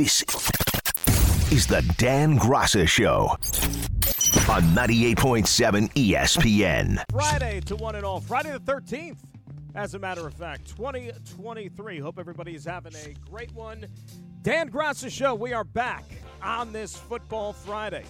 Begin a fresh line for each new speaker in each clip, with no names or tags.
This is the Dan Graca Show on 98.7 ESPN.
Friday to one and all. Friday the 13th, as a matter of fact, 2023. Hope everybody is having a great one. Dan Graca Show, we are back on this football Friday.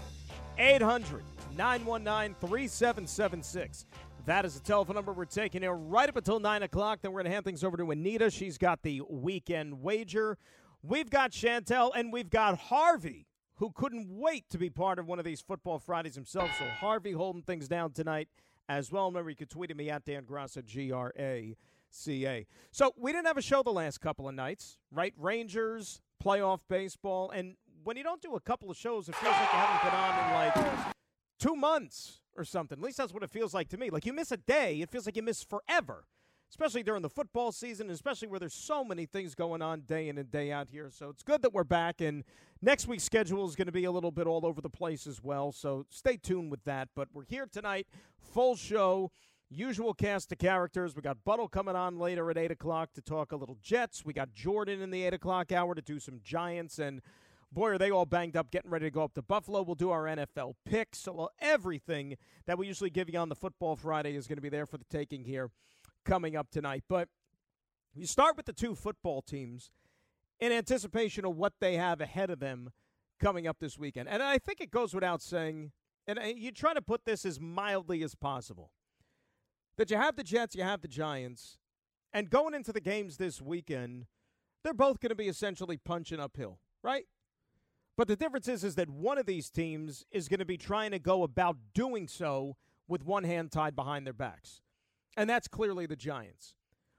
800 919 3776. That is the telephone number we're taking here right up until 9 o'clock. Then we're going to hand things over to Anita. She's got the weekend wager. We've got Chantel and we've got Harvey, who couldn't wait to be part of one of these Football Fridays himself. So Harvey holding things down tonight as well. Remember, you could tweet at me at Dan Graca, G R A C A. So we didn't have a show the last couple of nights, right? Rangers, playoff baseball. And when you don't do a couple of shows, it feels like you haven't been on in like two months or something. At least that's what it feels like to me. Like you miss a day, it feels like you miss forever especially during the football season, especially where there's so many things going on day in and day out here. So it's good that we're back, and next week's schedule is going to be a little bit all over the place as well. So stay tuned with that. But we're here tonight, full show. Usual cast of characters. We got Buttle coming on later at 8 o'clock to talk a little Jets. We got Jordan in the 8 o'clock hour to do some Giants. And boy, are they all banged up, getting ready to go up to Buffalo. We'll do our NFL picks. So everything that we usually give you on the Football Friday is going to be there for the taking here coming up tonight. But you start with the two football teams in anticipation of what they have ahead of them coming up this weekend. And I think it goes without saying, and you try to put this as mildly as possible, that you have the Jets, you have the Giants, and going into the games this weekend, they're both going to be essentially punching uphill, right? But the difference is, is that one of these teams is going to be trying to go about doing so with one hand tied behind their backs and that's clearly the Giants,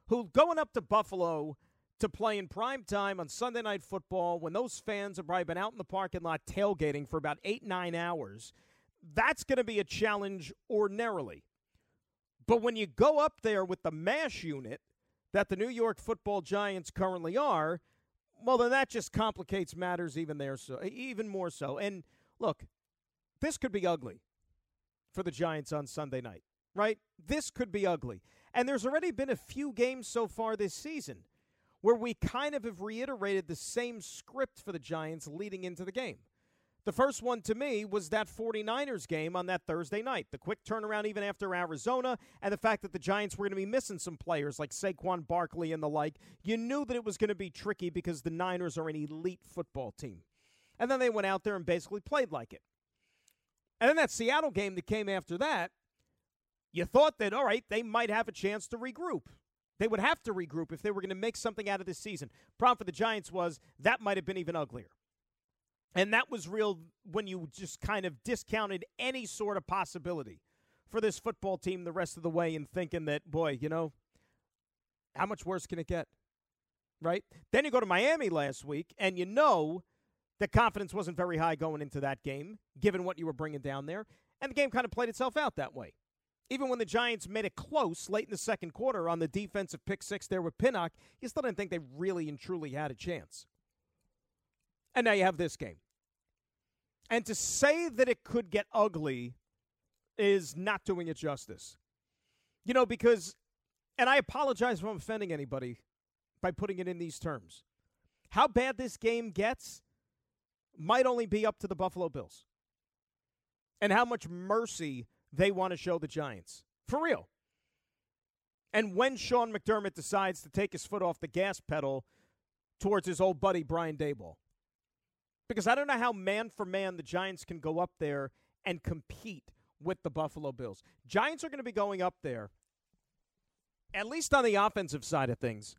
who going up to Buffalo to play in prime time on Sunday Night Football when those fans have probably been out in the parking lot tailgating for about eight, nine hours. That's going to be a challenge ordinarily. But when you go up there with the MASH unit that the New York football Giants currently are, well, then that just complicates matters even there, so even more so. And look, this could be ugly for the Giants on Sunday night right? This could be ugly. And there's already been a few games so far this season where we kind of have reiterated the same script for the Giants leading into the game. The first one to me was that 49ers game on that Thursday night. The quick turnaround even after Arizona and the fact that the Giants were going to be missing some players like Saquon Barkley and the like. You knew that it was going to be tricky because the Niners are an elite football team. And then they went out there and basically played like it. And then that Seattle game that came after that, you thought that, all right, they might have a chance to regroup. They would have to regroup if they were going to make something out of this season. Problem for the Giants was that might have been even uglier. And that was real when you just kind of discounted any sort of possibility for this football team the rest of the way and thinking that, boy, you know, how much worse can it get? Right? Then you go to Miami last week, and you know that confidence wasn't very high going into that game, given what you were bringing down there. And the game kind of played itself out that way even when the Giants made it close late in the second quarter on the defensive pick six there with Pinnock, you still didn't think they really and truly had a chance. And now you have this game. And to say that it could get ugly is not doing it justice. You know, because, and I apologize if I'm offending anybody by putting it in these terms. How bad this game gets might only be up to the Buffalo Bills. And how much mercy they want to show the Giants. For real. And when Sean McDermott decides to take his foot off the gas pedal towards his old buddy Brian Daboll. Because I don't know how man for man the Giants can go up there and compete with the Buffalo Bills. Giants are going to be going up there, at least on the offensive side of things,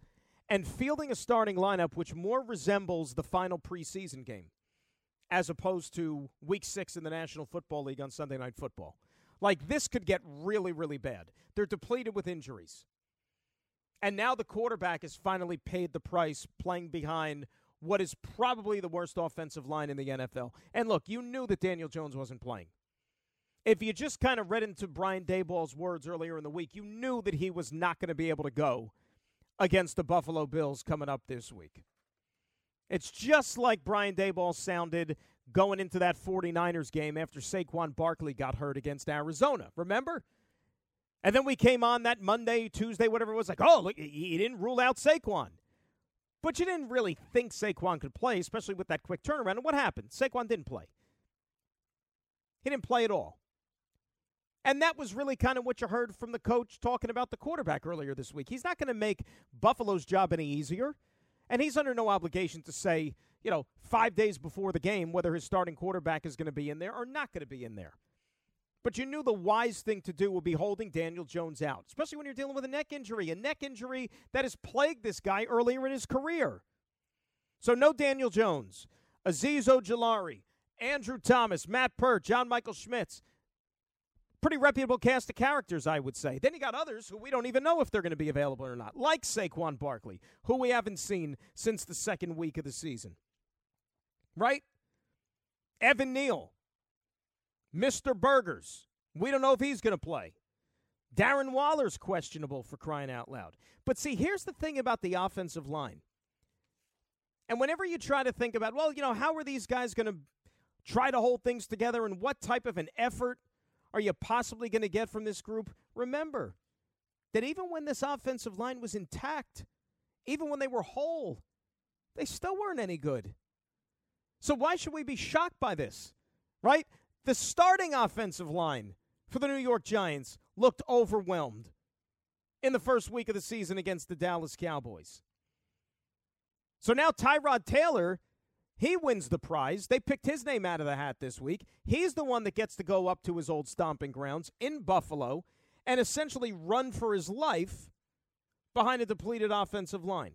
and fielding a starting lineup which more resembles the final preseason game as opposed to week six in the National Football League on Sunday Night Football. Like this could get really, really bad. They're depleted with injuries. And now the quarterback has finally paid the price playing behind what is probably the worst offensive line in the NFL. And look, you knew that Daniel Jones wasn't playing. If you just kind of read into Brian Daboll's words earlier in the week, you knew that he was not going to be able to go against the Buffalo Bills coming up this week. It's just like Brian Daboll sounded going into that 49ers game after Saquon Barkley got hurt against Arizona. Remember? And then we came on that Monday, Tuesday, whatever it was, like, oh, look, he didn't rule out Saquon. But you didn't really think Saquon could play, especially with that quick turnaround. And what happened? Saquon didn't play. He didn't play at all. And that was really kind of what you heard from the coach talking about the quarterback earlier this week. He's not going to make Buffalo's job any easier. And he's under no obligation to say, you know, five days before the game whether his starting quarterback is going to be in there or not going to be in there. But you knew the wise thing to do would be holding Daniel Jones out, especially when you're dealing with a neck injury, a neck injury that has plagued this guy earlier in his career. So no Daniel Jones, Azeez Ojulari, Andrew Thomas, Matt Peart, John Michael Schmitz. Pretty reputable cast of characters, I would say. Then you got others who we don't even know if they're going to be available or not, like Saquon Barkley, who we haven't seen since the second week of the season. Right? Evan Neal, Mr. Burgers. We don't know if he's going to play. Darren Waller's questionable for crying out loud. But see, here's the thing about the offensive line. And whenever you try to think about, well, you know, how are these guys going to try to hold things together and what type of an effort are you possibly going to get from this group? Remember that even when this offensive line was intact, even when they were whole, they still weren't any good. So why should we be shocked by this? Right? The starting offensive line for the New York Giants looked overwhelmed in the first week of the season against the Dallas Cowboys. So now Tyrod Taylor, he wins the prize. They picked his name out of the hat this week. He's the one that gets to go up to his old stomping grounds in Buffalo and essentially run for his life behind a depleted offensive line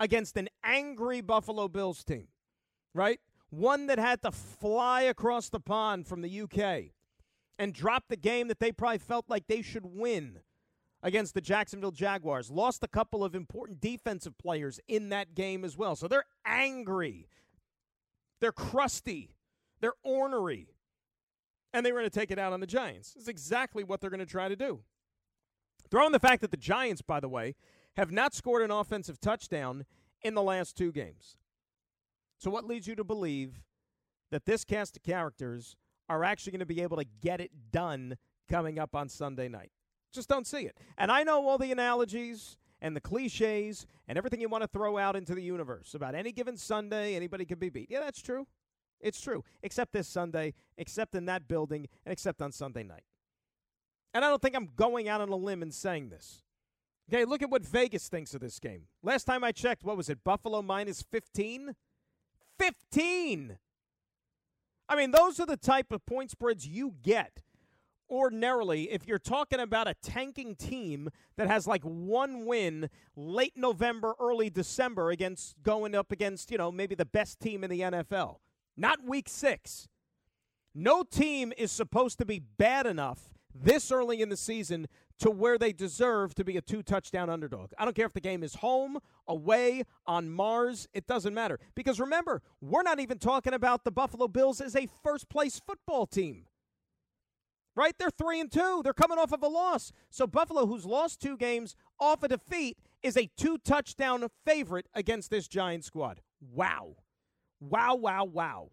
against an angry Buffalo Bills team, right? one that had to fly across the pond from the UK and drop the game that they probably felt like they should win against the Jacksonville Jaguars. Lost a couple of important defensive players in that game as well. So they're angry. They're crusty. They're ornery. And they were going to take it out on the Giants. It's exactly what they're going to try to do. Throw in the fact that the Giants, by the way, have not scored an offensive touchdown in the last two games. So, what leads you to believe that this cast of characters are actually going to be able to get it done coming up on Sunday night? Just don't see it. And I know all the analogies and the cliches and everything you want to throw out into the universe about any given Sunday, anybody can be beat. Yeah, that's true. It's true. Except this Sunday, except in that building, and except on Sunday night. And I don't think I'm going out on a limb and saying this. Okay, look at what Vegas thinks of this game. Last time I checked, what was it? Buffalo minus 15? 15. I mean, those are the type of point spreads you get ordinarily if you're talking about a tanking team that has like one win late November, early December against going up against, you know, maybe the best team in the NFL. Not week six. No team is supposed to be bad enough this early in the season to where they deserve to be a two touchdown underdog. I don't care if the game is home, away, on Mars, it doesn't matter. Because remember, we're not even talking about the Buffalo Bills as a first place football team. Right? They're 3 and 2. They're coming off of a loss. So Buffalo who's lost two games off a defeat is a two touchdown favorite against this Giant squad. Wow. Wow, wow, wow.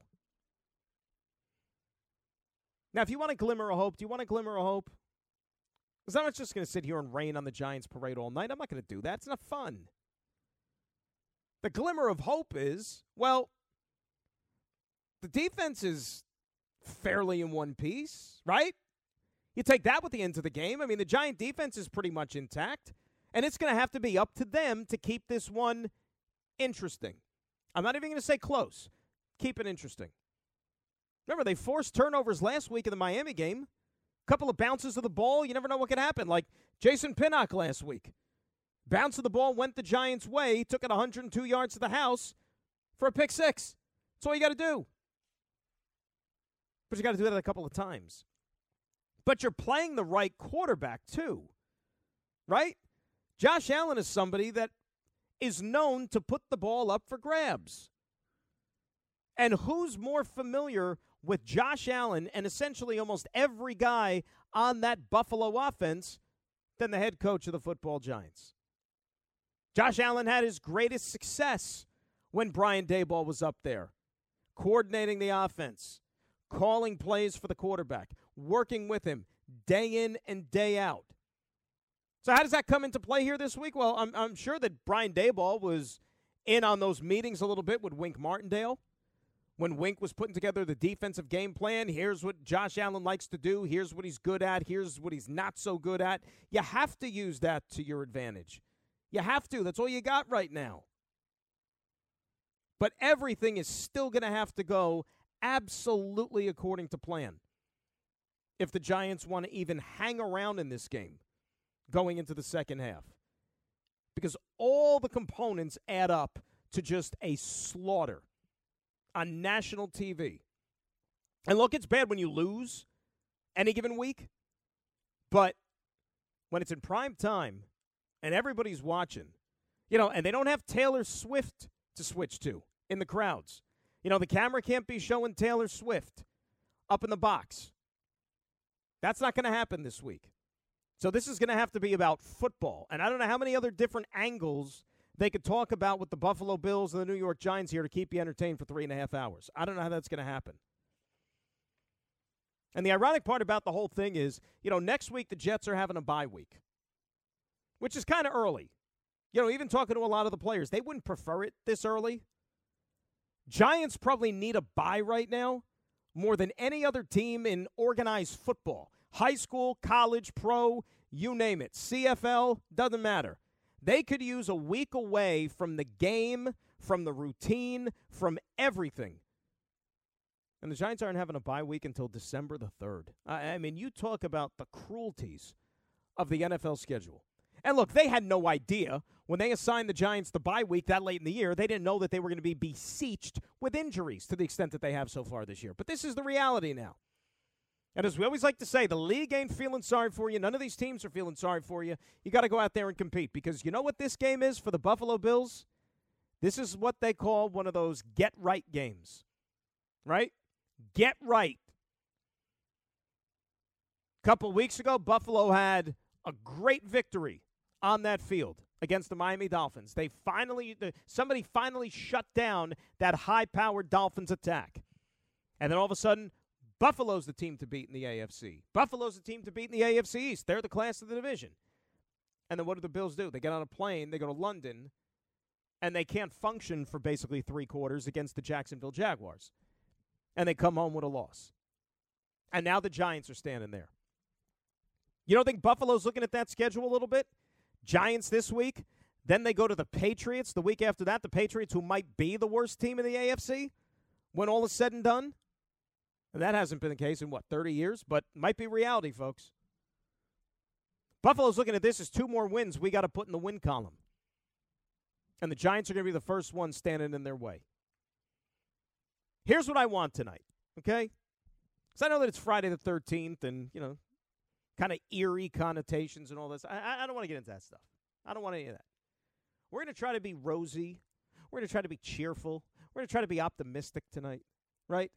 Now, if you want a glimmer of hope, do you want a glimmer of hope? Because I'm not just going to sit here and rain on the Giants parade all night. I'm not going to do that. It's not fun. The glimmer of hope is, well, the defense is fairly in one piece, right? You take that with the end of the game. I mean, the Giant defense is pretty much intact, and it's going to have to be up to them to keep this one interesting. I'm not even going to say close. Keep it interesting. Remember, they forced turnovers last week in the Miami game A couple of bounces of the ball, you never know what could happen. Like Jason Pinnock last week. Bounce of the ball went the Giants' way, took it 102 yards to the house for a pick six. That's all you got to do. But you got to do that a couple of times. But you're playing the right quarterback, too. Right? Josh Allen is somebody that is known to put the ball up for grabs. And who's more familiar with Josh Allen and essentially almost every guy on that Buffalo offense than the head coach of the football Giants. Josh Allen had his greatest success when Brian Daboll was up there, coordinating the offense, calling plays for the quarterback, working with him day in and day out. So, how does that come into play here this week? Well, I'm, I'm sure that Brian Daboll was in on those meetings a little bit with Wink Martindale when Wink was putting together the defensive game plan. Here's what Josh Allen likes to do. Here's what he's good at. Here's what he's not so good at. You have to use that to your advantage. You have to. That's all you got right now. But everything is still going to have to go absolutely according to plan if the Giants want to even hang around in this game going into the second half. Because all the components add up to just a slaughter on national TV. And look, it's bad when you lose any given week, but when it's in prime time and everybody's watching, you know, and they don't have Taylor Swift to switch to in the crowds. You know, the camera can't be showing Taylor Swift up in the box. That's not going to happen this week. So this is going to have to be about football. And I don't know how many other different angles they could talk about with the Buffalo Bills and the New York Giants here to keep you entertained for three and a half hours. I don't know how that's going to happen. And the ironic part about the whole thing is, you know, next week the Jets are having a bye week, which is kind of early. You know, even talking to a lot of the players, they wouldn't prefer it this early. Giants probably need a bye right now more than any other team in organized football. High school, college, pro, you name it. CFL, doesn't matter. They could use a week away from the game, from the routine, from everything. And the Giants aren't having a bye week until December the 3rd. I, I mean, you talk about the cruelties of the NFL schedule. And look, they had no idea when they assigned the Giants the bye week that late in the year. They didn't know that they were going to be besieged with injuries to the extent that they have so far this year. But this is the reality now. And as we always like to say, the league ain't feeling sorry for you. None of these teams are feeling sorry for you. You got to go out there and compete because you know what this game is for the Buffalo Bills? This is what they call one of those get right games. Right? Get right. A couple weeks ago, Buffalo had a great victory on that field against the Miami Dolphins. They finally somebody finally shut down that high-powered Dolphins attack. And then all of a sudden, Buffalo's the team to beat in the AFC. Buffalo's the team to beat in the AFC East. They're the class of the division. And then what do the Bills do? They get on a plane, they go to London, and they can't function for basically three quarters against the Jacksonville Jaguars. And they come home with a loss. And now the Giants are standing there. You don't think Buffalo's looking at that schedule a little bit? Giants this week, then they go to the Patriots the week after that, the Patriots who might be the worst team in the AFC when all is said and done. And that hasn't been the case in what, 30 years, but might be reality, folks. Buffalo's looking at this as two more wins we got to put in the win column. And the Giants are going to be the first ones standing in their way. Here's what I want tonight, okay? Because I know that it's Friday the 13th and, you know, kind of eerie connotations and all this. I, I don't want to get into that stuff. I don't want any of that. We're going to try to be rosy. We're going to try to be cheerful. We're going to try to be optimistic tonight, right?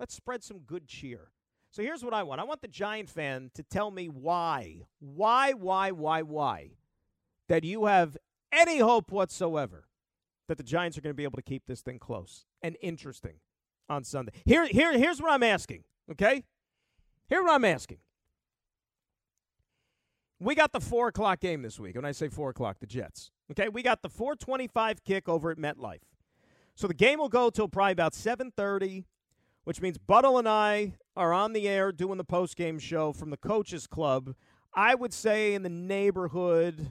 Let's spread some good cheer. So here's what I want I want the Giant fan to tell me why, why, why, why, why, that you have any hope whatsoever that the Giants are going to be able to keep this thing close and interesting on Sunday. Here, here, here's what I'm asking, okay? Here's what I'm asking. We got the 4 o'clock game this week. When I say 4 o'clock, the Jets. Okay, we got the 425 kick over at MetLife. So the game will go till probably about 730 which means Buttle and I are on the air doing the post game show from the Coaches Club. I would say in the neighborhood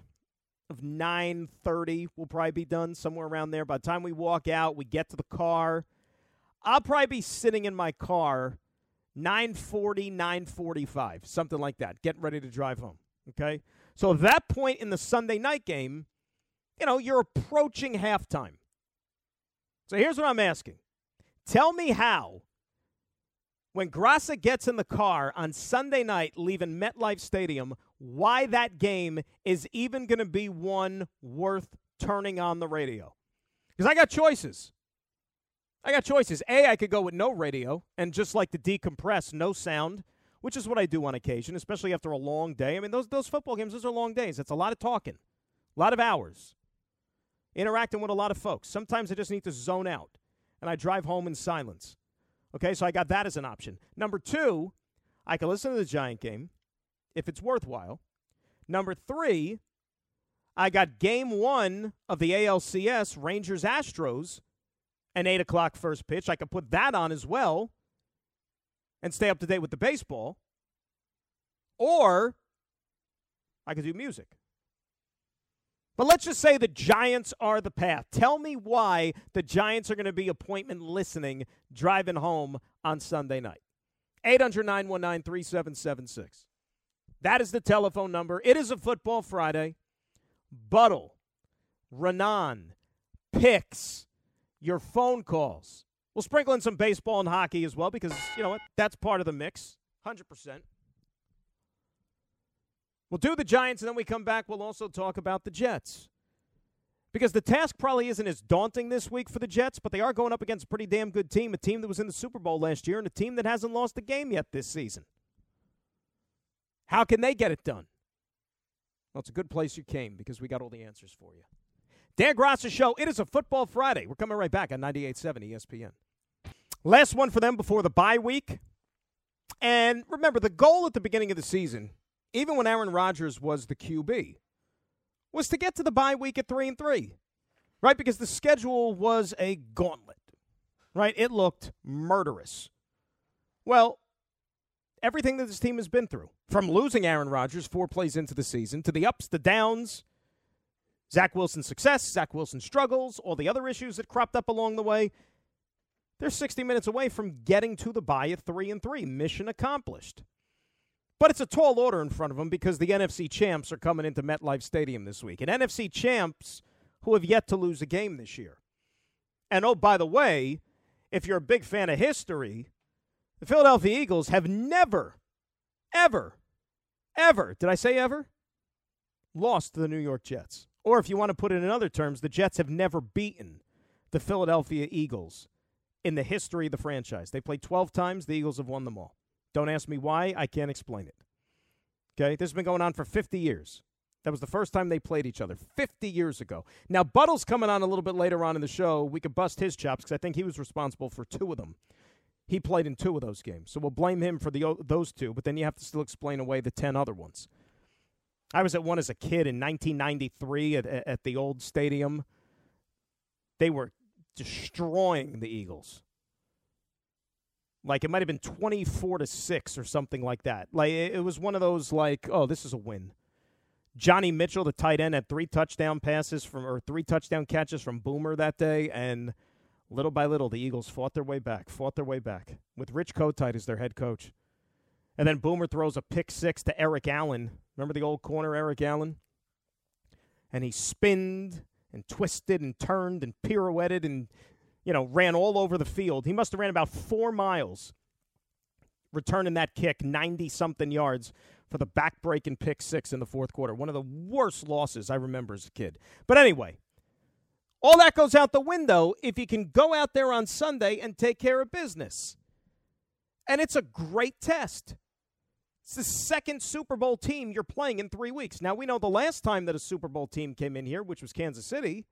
of 9:30 we'll probably be done somewhere around there. By the time we walk out, we get to the car. I'll probably be sitting in my car 9:40, 9:45, something like that, getting ready to drive home. Okay, so at that point in the Sunday night game, you know you're approaching halftime. So here's what I'm asking: Tell me how when Graca gets in the car on Sunday night leaving MetLife Stadium, why that game is even going to be one worth turning on the radio. Because I got choices. I got choices. A, I could go with no radio and just like to decompress, no sound, which is what I do on occasion, especially after a long day. I mean, those, those football games, those are long days. It's a lot of talking, a lot of hours, interacting with a lot of folks. Sometimes I just need to zone out, and I drive home in silence. Okay, so I got that as an option. Number two, I can listen to the Giant game if it's worthwhile. Number three, I got game one of the ALCS, Rangers Astros, an 8 o'clock first pitch. I could put that on as well and stay up to date with the baseball. Or I could do music. But let's just say the Giants are the path. Tell me why the Giants are going to be appointment listening driving home on Sunday night. 800 919 3776. That is the telephone number. It is a football Friday. Buttle, Raanan, picks, your phone calls. We'll sprinkle in some baseball and hockey as well because, you know what, that's part of the mix. 100%. We'll do the Giants, and then we come back. We'll also talk about the Jets. Because the task probably isn't as daunting this week for the Jets, but they are going up against a pretty damn good team, a team that was in the Super Bowl last year, and a team that hasn't lost a game yet this season. How can they get it done? Well, it's a good place you came because we got all the answers for you. Dan Graca Show. It is a Football Friday. We're coming right back on 98.7 ESPN. Last one for them before the bye week. And remember, the goal at the beginning of the season even when Aaron Rodgers was the QB, was to get to the bye week at three and three, right? Because the schedule was a gauntlet, right? It looked murderous. Well, everything that this team has been through, from losing Aaron Rodgers four plays into the season to the ups, the downs, Zach Wilson's success, Zach Wilson's struggles, all the other issues that cropped up along the way. They're 60 minutes away from getting to the bye at 3 and 3. Mission accomplished. But it's a tall order in front of them because the NFC champs are coming into MetLife Stadium this week. And NFC champs who have yet to lose a game this year. And oh, by the way, if you're a big fan of history, the Philadelphia Eagles have never, ever, ever, did I say ever? Lost to the New York Jets. Or if you want to put it in other terms, the Jets have never beaten the Philadelphia Eagles in the history of the franchise. They played 12 times, the Eagles have won them all. Don't ask me why. I can't explain it. Okay? This has been going on for 50 years. That was the first time they played each other 50 years ago. Now, Buttle's coming on a little bit later on in the show. We could bust his chops because I think he was responsible for two of them. He played in two of those games. So we'll blame him for the those two, but then you have to still explain away the 10 other ones. I was at one as a kid in 1993 at, at the old stadium. They were destroying the Eagles. Like it might have been 24 to 6 or something like that. Like it was one of those like, oh, this is a win. Johnny Mitchell, the tight end, had three touchdown passes from or three touchdown catches from Boomer that day and little by little the Eagles fought their way back, fought their way back with Rich Kotite as their head coach. And then Boomer throws a pick six to Eric Allen. Remember the old corner Eric Allen? And he spinned and twisted and turned and pirouetted and you know, ran all over the field. He must have ran about four miles returning that kick 90 something yards for the backbreaking pick six in the fourth quarter. One of the worst losses I remember as a kid. But anyway, all that goes out the window if you can go out there on Sunday and take care of business. And it's a great test. It's the second Super Bowl team you're playing in three weeks. Now, we know the last time that a Super Bowl team came in here, which was Kansas City,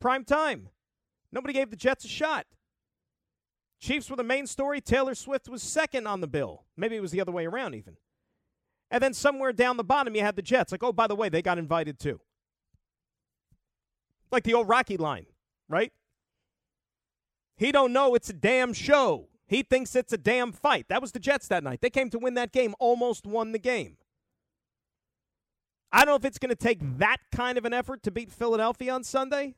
prime time. Nobody gave the Jets a shot. Chiefs were the main story. Taylor Swift was second on the bill. Maybe it was the other way around, even. And then somewhere down the bottom, you had the Jets. Like, oh, by the way, they got invited too. Like the old Rocky line, right? He don't know it's a damn show. He thinks it's a damn fight. That was the Jets that night. They came to win that game, almost won the game. I don't know if it's going to take that kind of an effort to beat Philadelphia on Sunday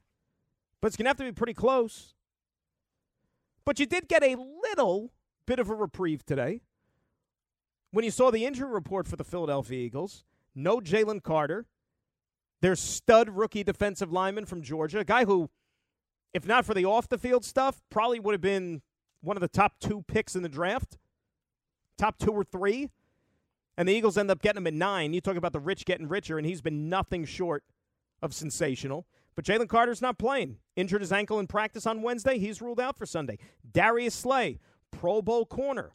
but it's going to have to be pretty close. But you did get a little bit of a reprieve today when you saw the injury report for the Philadelphia Eagles. No Jalen Carter. Their stud rookie defensive lineman from Georgia, a guy who, if not for the off the field stuff, probably would have been one of the top two picks in the draft, top two or three. And the Eagles end up getting him at nine. You talk about the rich getting richer, and he's been nothing short of sensational. But Jalen Carter's not playing. Injured his ankle in practice on Wednesday. He's ruled out for Sunday. Darius Slay, Pro Bowl corner,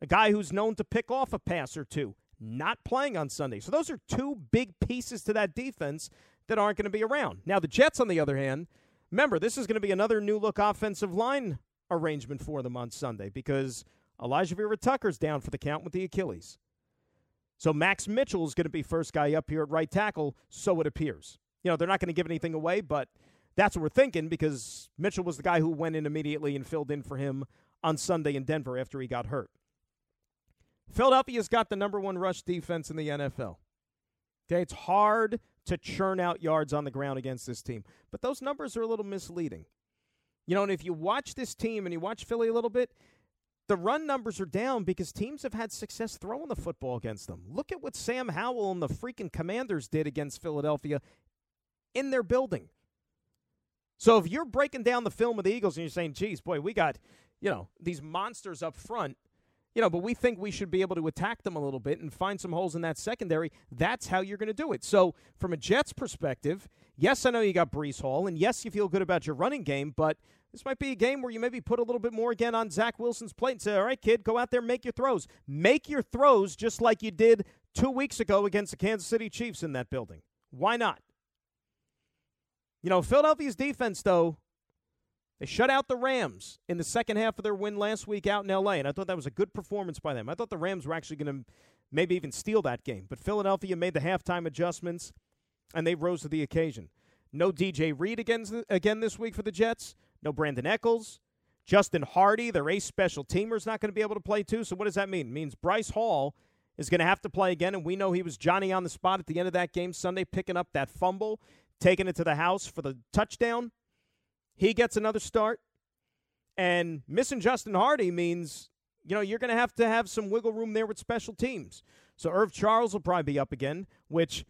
a guy who's known to pick off a pass or two, not playing on Sunday. So those are two big pieces to that defense that aren't going to be around. Now, the Jets, on the other hand, remember, this is going to be another new look offensive line arrangement for them on Sunday because Elijah Vera-Tucker's down for the count with the Achilles. So Max Mitchell is going to be first guy up here at right tackle, so it appears. You know, they're not going to give anything away, but that's what we're thinking because Mitchell was the guy who went in immediately and filled in for him on Sunday in Denver after he got hurt. Philadelphia's got the number one rush defense in the NFL. Okay, it's hard to churn out yards on the ground against this team, but those numbers are a little misleading. You know, and if you watch this team and you watch Philly a little bit, the run numbers are down because teams have had success throwing the football against them. Look at what Sam Howell and the freaking Commanders did against Philadelphia in their building. So if you're breaking down the film of the Eagles and you're saying, geez, boy, we got, you know, these monsters up front, you know, but we think we should be able to attack them a little bit and find some holes in that secondary. That's how you're going to do it. So, from a Jets perspective, yes, I know you got Breece Hall, and yes, you feel good about your running game, but this might be a game where you maybe put a little bit more again on Zach Wilson's plate and say, all right, kid, go out there, make your throws. Make your throws just like you did two weeks ago against the Kansas City Chiefs in that building. Why not? You know, Philadelphia's defense, though, they shut out the Rams in the second half of their win last week out in L.A., and I thought that was a good performance by them. I thought the Rams were actually going to maybe even steal that game, but Philadelphia made the halftime adjustments, and they rose to the occasion. No DJ Reed again, again this week for the Jets. No Brandon Echols. Justin Hardy, their ace special teamer, is not going to be able to play too. So what does that mean? It means Bryce Hall is going to have to play again, and we know he was Johnny on the spot at the end of that game Sunday, picking up that fumble, taking it to the house for the touchdown. He gets another start. And missing Justin Hardy means, you know, you're going to have to have some wiggle room there with special teams. So Irv Charles will probably be up again, which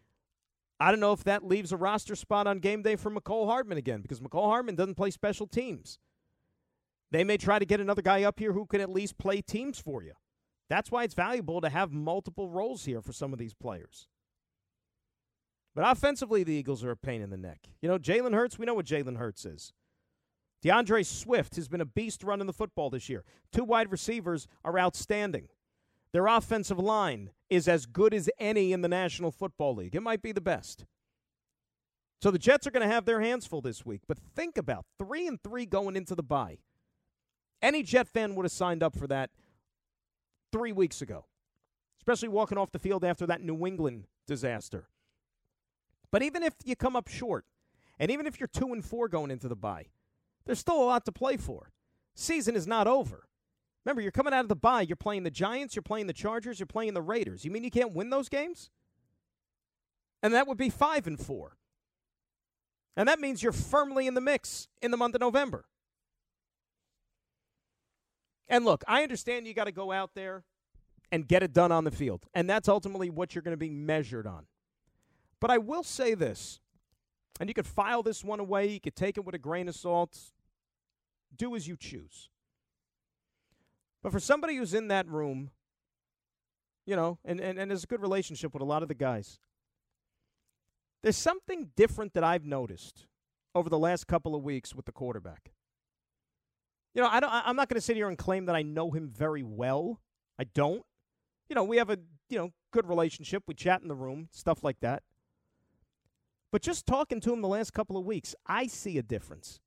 I don't know if that leaves a roster spot on game day for Mecole Hardman again, because Mecole Hardman doesn't play special teams. They may try to get another guy up here who can at least play teams for you. That's why it's valuable to have multiple roles here for some of these players. But offensively, the Eagles are a pain in the neck. You know, Jalen Hurts, we know what Jalen Hurts is. D'Andre Swift has been a beast running the football this year. Two wide receivers are outstanding. Their offensive line is as good as any in the National Football League. It might be the best. So the Jets are going to have their hands full this week. But think about three and three going into the bye. Any Jet fan would have signed up for that three weeks ago, especially walking off the field after that New England disaster. But even if you come up short, and even if you're two and four going into the bye, there's still a lot to play for. Season is not over. Remember, you're coming out of the bye. You're playing the Giants. You're playing the Chargers. You're playing the Raiders. You mean you can't win those games? And that would be five and four. And that means you're firmly in the mix in the month of November. And look, I understand you got to go out there and get it done on the field. And that's ultimately what you're going to be measured on. But I will say this, and you could file this one away, you could take it with a grain of salt. Do as you choose. But for somebody who's in that room, you know, and, and, and has a good relationship with a lot of the guys, there's something different that I've noticed over the last couple of weeks with the quarterback. You know, I don't, I'm not going to sit here and claim that I know him very well. I don't. You know, we have a you know good relationship. We chat in the room, stuff like that. But just talking to him the last couple of weeks, I see a difference.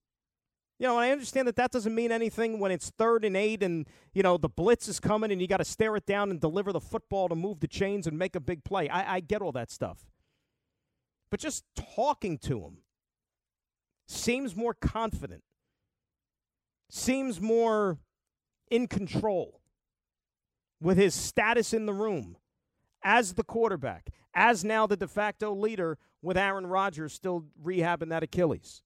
You know, I understand that that doesn't mean anything when it's third and eight and, you know, the blitz is coming and you got to stare it down and deliver the football to move the chains and make a big play. I, I get all that stuff. But just talking to him seems more confident, seems more in control with his status in the room as the quarterback, as now the de facto leader with Aaron Rodgers still rehabbing that Achilles.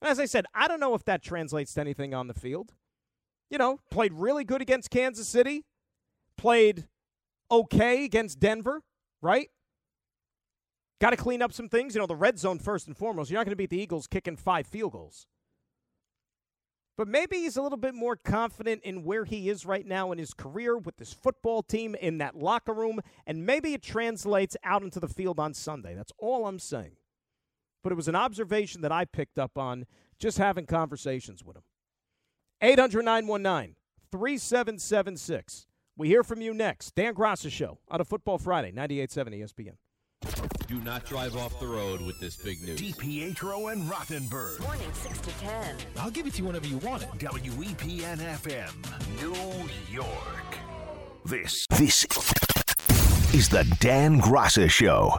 As I said, I don't know if that translates to anything on the field. You know, played really good against Kansas City, played okay against Denver, right? Got to clean up some things. You know, the red zone first and foremost. You're not going to beat the Eagles kicking five field goals. But maybe he's a little bit more confident in where he is right now in his career with this football team in that locker room, and maybe it translates out into the field on Sunday. That's all I'm saying but it was an observation that I picked up on just having conversations with him. 800 919 3776. We hear from you next. Dan Graca Show on a Football Friday, 98.7 ESPN.
Do not drive off the road with this big news.
DiPietro and Rothenberg.
Morning 6 to 10.
I'll give it to you whenever you want it.
WEPN FM, New York. This, this is the Dan Graca Show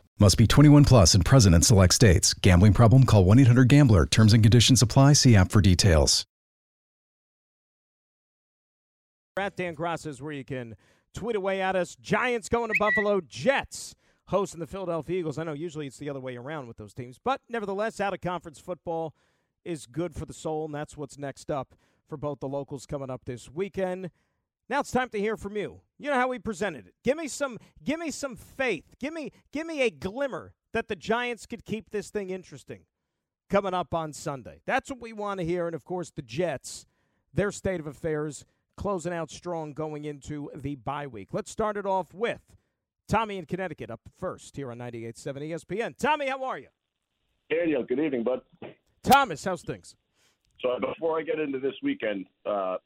Must be 21 plus and present in select states. Gambling problem? Call 1 800 Gambler. Terms and conditions apply. See app for details.
At Dan Graca is where you can tweet away at us. Giants going to Buffalo. Jets hosting the Philadelphia Eagles. I know usually it's the other way around with those teams, but nevertheless, out of conference football is good for the soul, and that's what's next up for both the locals coming up this weekend. Now it's time to hear from you. You know how we presented it. Give me some give me some faith. Give me give me a glimmer that the Giants could keep this thing interesting coming up on Sunday. That's what we want to hear and of course the Jets, their state of affairs closing out strong going into the bye week. Let's start it off with Tommy in Connecticut up first here on 98.7 ESPN. Tommy, how are you?
Daniel, good evening, bud.
Thomas, how's things?
So before I get into this weekend, uh,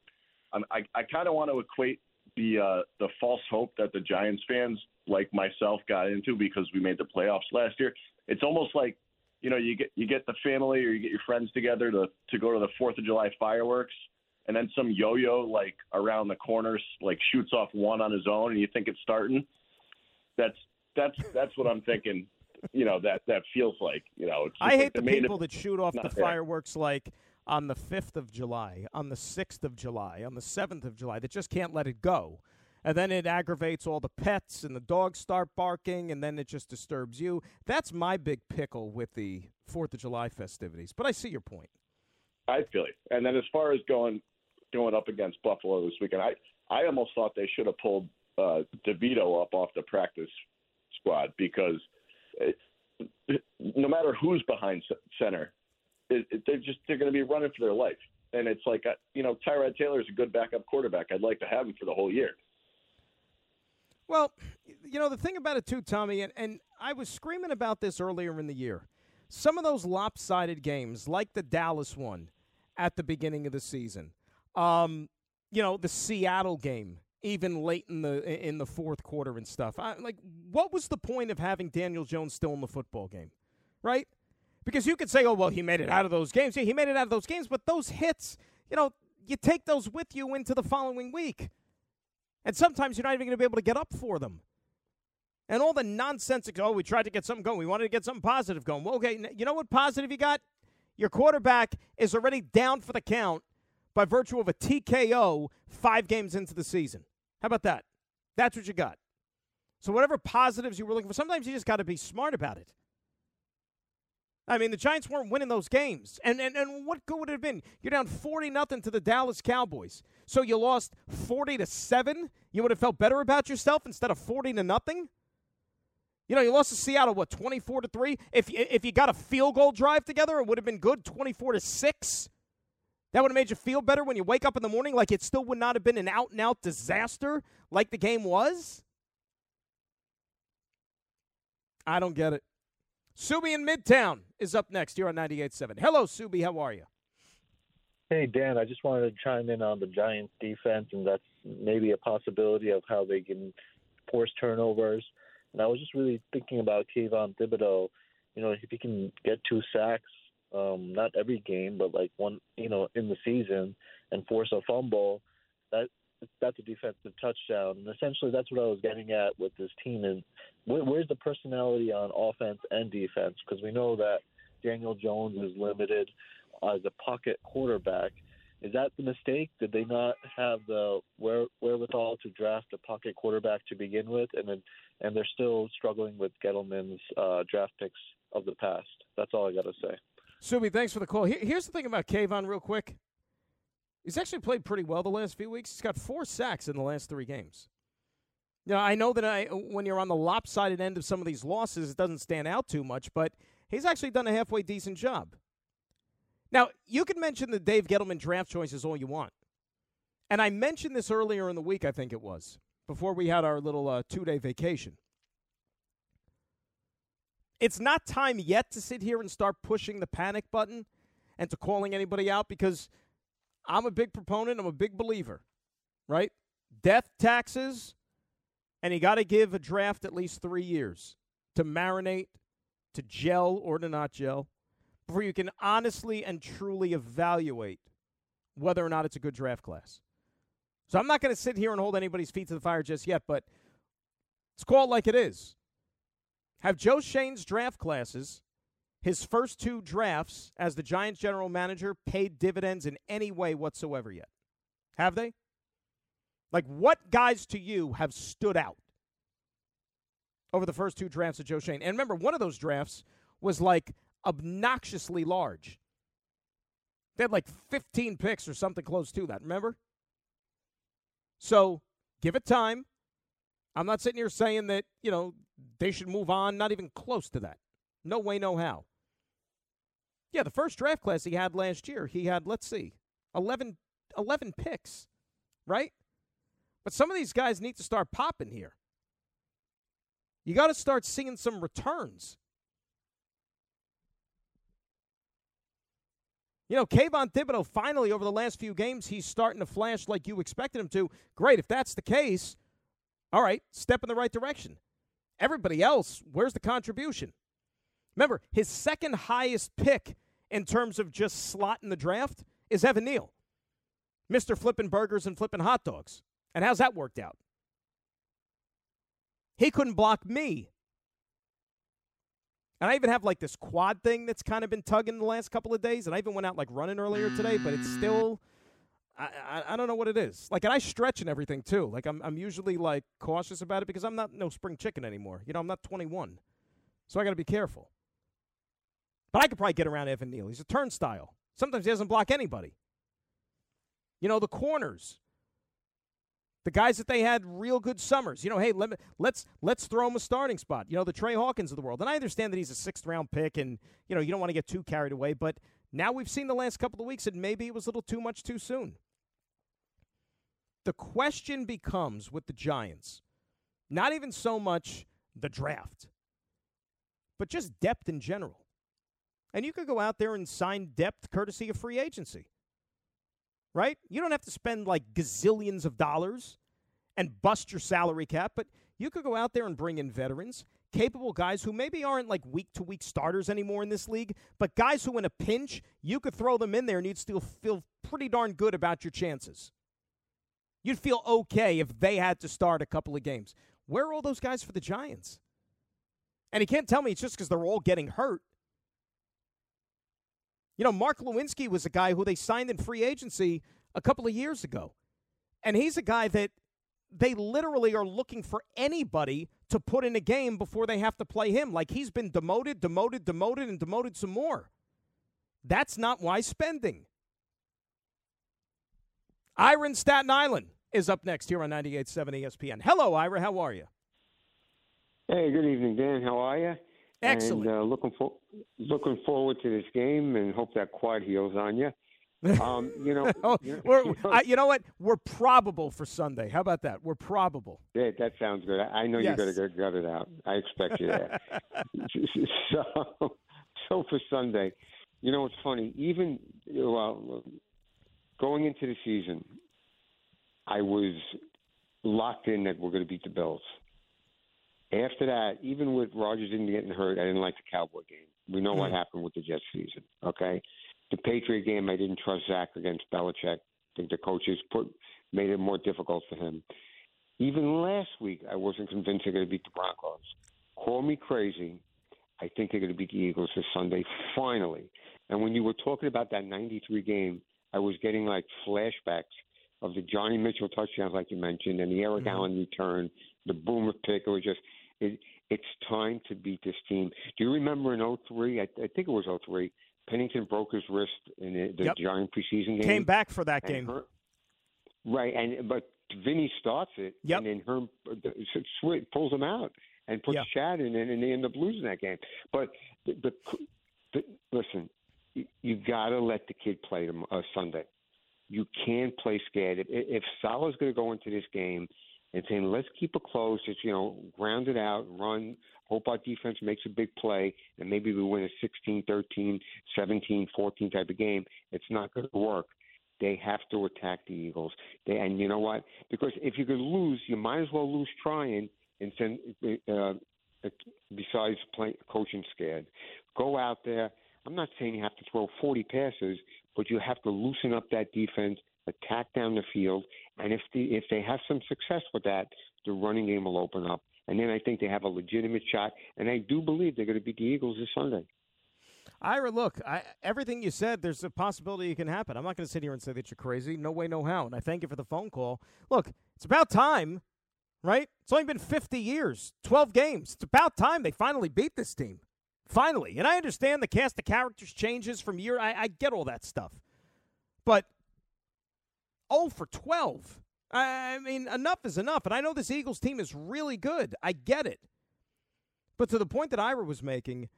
I'm, I, I kind of want to equate the uh, the false hope that the Giants fans like myself got into because we made the playoffs last year. It's almost like you know you get you get the family or you get your friends together to to go to the Fourth of July fireworks, and then some yo-yo like around the corners like shoots off one on his own, and you think it's starting. That's that's that's what I'm thinking. You know that that feels like you know.
I
like
hate the people that shoot off the
there.
fireworks like on the 5th of July, on the 6th of July, on the 7th of July that just can't let it go. And then it aggravates all the pets and the dogs start barking and then it just disturbs you. That's my big pickle with the 4th of July festivities. But I see your point.
I feel it. And then as far as going going up against Buffalo this weekend, I I almost thought they should have pulled uh, DeVito up off the practice squad because it, no matter who's behind center, it, it, they're just they're going to be running for their life. And it's like uh, you know Tyrod Taylor is a good backup quarterback. I'd like to have him for the whole year.
Well, you know, the thing about it too, Tommy, and, and I was screaming about this earlier in the year. Some of those lopsided games, like the Dallas one at the beginning of the season, um, you know, the Seattle game, even late in the in the fourth quarter and stuff. I, like, what was the point of having Daniel Jones still in the football game, right? Because you could say, oh, well, he made it out of those games. Yeah, he made it out of those games, but those hits, you know, you take those with you into the following week. And sometimes you're not even going to be able to get up for them. And all the nonsense, oh, we tried to get something going. We wanted to get something positive going. Well, okay, you know what positive you got? Your quarterback is already down for the count by virtue of a TKO five games into the season. How about that? That's what you got. So whatever positives you were looking for, sometimes you just got to be smart about it. I mean, the Giants weren't winning those games. And and, and what good would it have been? You're down 40 nothing to the Dallas Cowboys. So you lost 40 to 7. You would have felt better about yourself instead of 40 to nothing? You know, you lost to Seattle what 24 to 3. If if you got a field goal drive together, it would have been good 24 to 6. That would have made you feel better when you wake up in the morning like it still would not have been an out and out disaster like the game was. I don't get it. Subi in Midtown is up next here on 98.7. Hello, Subi. How are you?
Hey Dan, I just wanted to chime in on the Giants defense, and that's maybe a possibility of how they can force turnovers. And I was just really thinking about Kayvon Thibodeaux. You know, if he can get two sacks, um, not every game, but like one, you know, in the season, and force a fumble, that that's a defensive touchdown. And essentially, that's what I was getting at with this team. And where, where's the personality on offense and defense? Because we know that Daniel Jones is limited as a pocket quarterback. Is that the mistake? Did they not have the where, wherewithal to draft a pocket quarterback to begin with, and then and they're still struggling with Gettleman's uh, draft picks of the past? That's all I got to say.
Subi, thanks for the call. here's the thing about Kayvon, real quick. He's actually played pretty well the last few weeks. He's got four sacks in the last three games. Now, I know that I, when you're on the lopsided end of some of these losses, it doesn't stand out too much, but he's actually done a halfway decent job. Now, you can mention the Dave Gettleman draft choices all you want. And I mentioned this earlier in the week, I think it was, before we had our little uh, two day vacation. It's not time yet to sit here and start pushing the panic button and to calling anybody out because I'm a big proponent, I'm a big believer, right? Death taxes, and you got to give a draft at least three years to marinate, to gel or to not gel before you can honestly and truly evaluate whether or not it's a good draft class. So I'm not going to sit here and hold anybody's feet to the fire just yet, but it's called like it is. Have Joe Shane's draft classes, his first two drafts as the Giants general manager, paid dividends in any way whatsoever yet? Have they? Like, what guys to you have stood out over the first two drafts of Joe Schoen? And remember, one of those drafts was like obnoxiously large. They had like 15 picks or something close to that, remember? So give it time. I'm not sitting here saying that, you know, they should move on, not even close to that. No way, no how. Yeah, the first draft class he had last year, he had, let's see, 11, 11 picks, right? But some of these guys need to start popping here. You got to start seeing some returns. You know, Kayvon Thibodeaux finally over the last few games, he's starting to flash like you expected him to. Great. If that's the case, all right, step in the right direction. Everybody else, where's the contribution? Remember, his second highest pick in terms of just slot in the draft is Evan Neal, Mr. Flipping Burgers and Flipping Hot Dogs. And how's that worked out? He couldn't block me and I even have like this quad thing that's kind of been tugging the last couple of days. And I even went out like running earlier today, but it's still, I, I, I, don't know what it is. Like, and I stretch and everything too. Like, I'm, I'm usually like cautious about it because I'm not no spring chicken anymore. You know, I'm not 21. So I got to be careful. But I could probably get around Evan Neal. He's a turnstile. Sometimes he doesn't block anybody. You know, the corners. The guys that they had real good summers. You know, hey, let me, let's let's throw him a starting spot. You know, the Trey Hawkins of the world. And I understand that he's a sixth round pick, and you know you don't want to get too carried away. But now we've seen the last couple of weeks that maybe it was a little too much too soon. The question becomes with the Giants, not even so much the draft, but just depth in general. And you could go out there and sign depth courtesy of free agency right? You don't have to spend like gazillions of dollars and bust your salary cap, but you could go out there and bring in veterans, capable guys who maybe aren't like week to week starters anymore in this league, but guys who, in a pinch, you could throw them in there and you'd still feel pretty darn good about your chances. You'd feel okay if they had to start a couple of games. Where are all those guys for the Giants? And he can't tell me it's just because they're all getting hurt. You know, Mark Glowinski was a guy who they signed in free agency a couple of years ago. And he's a guy that they literally are looking for anybody to put in a game before they have to play him. Like he's been demoted, demoted, demoted, and demoted some more. That's not wise spending. Ira in Staten Island is up next here on 98.7 ESPN. Hello, Ira. How are you?
Hey, good evening, Dan. How are you?
Excellent.
And uh, looking for looking forward to this game, and hope that quad heals on you. Um, you know,
oh, you, know, I, you know what? We're probable for Sunday. How about that? We're probable.
Yeah, that sounds good. I know
yes.
you're going to gut it out. I expect you there. so, so for Sunday, you know, it's funny. Even well, going into the season, I was locked in that we're going to beat the Bills. After that, even with Rodgers didn't getting hurt, I didn't like the Cowboy game. We know mm-hmm. what happened with the Jets season. Okay, the Patriot game, I didn't trust Zach against Belichick. I think the coaches put made it more difficult for him. Even last week, I wasn't convinced they're going to beat the Broncos. Call me crazy. I think they're going to beat the Eagles this Sunday, finally. And when you were talking about that 93 game I was getting like flashbacks of the Johnny Mitchell touchdowns, like you mentioned, and the Eric
Mm-hmm.
Allen return, the Boomer pick. It was just, it, it's time to beat this team. Do you remember in 03? I, I think it was 03. Pennington broke his wrist in the, the
Yep.
Giant preseason game.
Came back for that game.
Her- right, and but Vinny starts it,
Yep.
and then Herm pulls him out and puts
Yeah.
Chad in, and, they end up losing that game. But the, the, the listen, you, you got to let the kid play them uh, Sunday. You can't play scared. If, if Salah's going to go into this game and saying, let's keep it close, just, you know, ground it out, run, hope our defense makes a big play, and maybe we win a 16, 13, 17, 14 type of game, it's not going to work. They have to attack the Eagles. They, and you know what? Because if going to lose, you might as well lose trying and send, uh, besides playing, coaching scared. Go out there. I'm not saying you have to throw 40 passes, but you have to loosen up that defense, attack down the field, and if the, if they have some success with that, the running game will open up, and then I think they have a legitimate shot. And I do believe they're going to beat the Eagles this Sunday.
Ira, look, I, everything you said, there's a possibility it can happen. I'm not going to sit here and say that you're crazy. No way, no how. And I thank you for the phone call. Look, it's about time, right? It's only been 50 years, 12 games. It's about time they finally beat this team. Finally. And I understand the cast of characters changes from year. I, I get all that stuff. But 0 for 12. I, mean, enough is enough. And I know this Eagles team is really good. I get it. But to the point that Ira was making,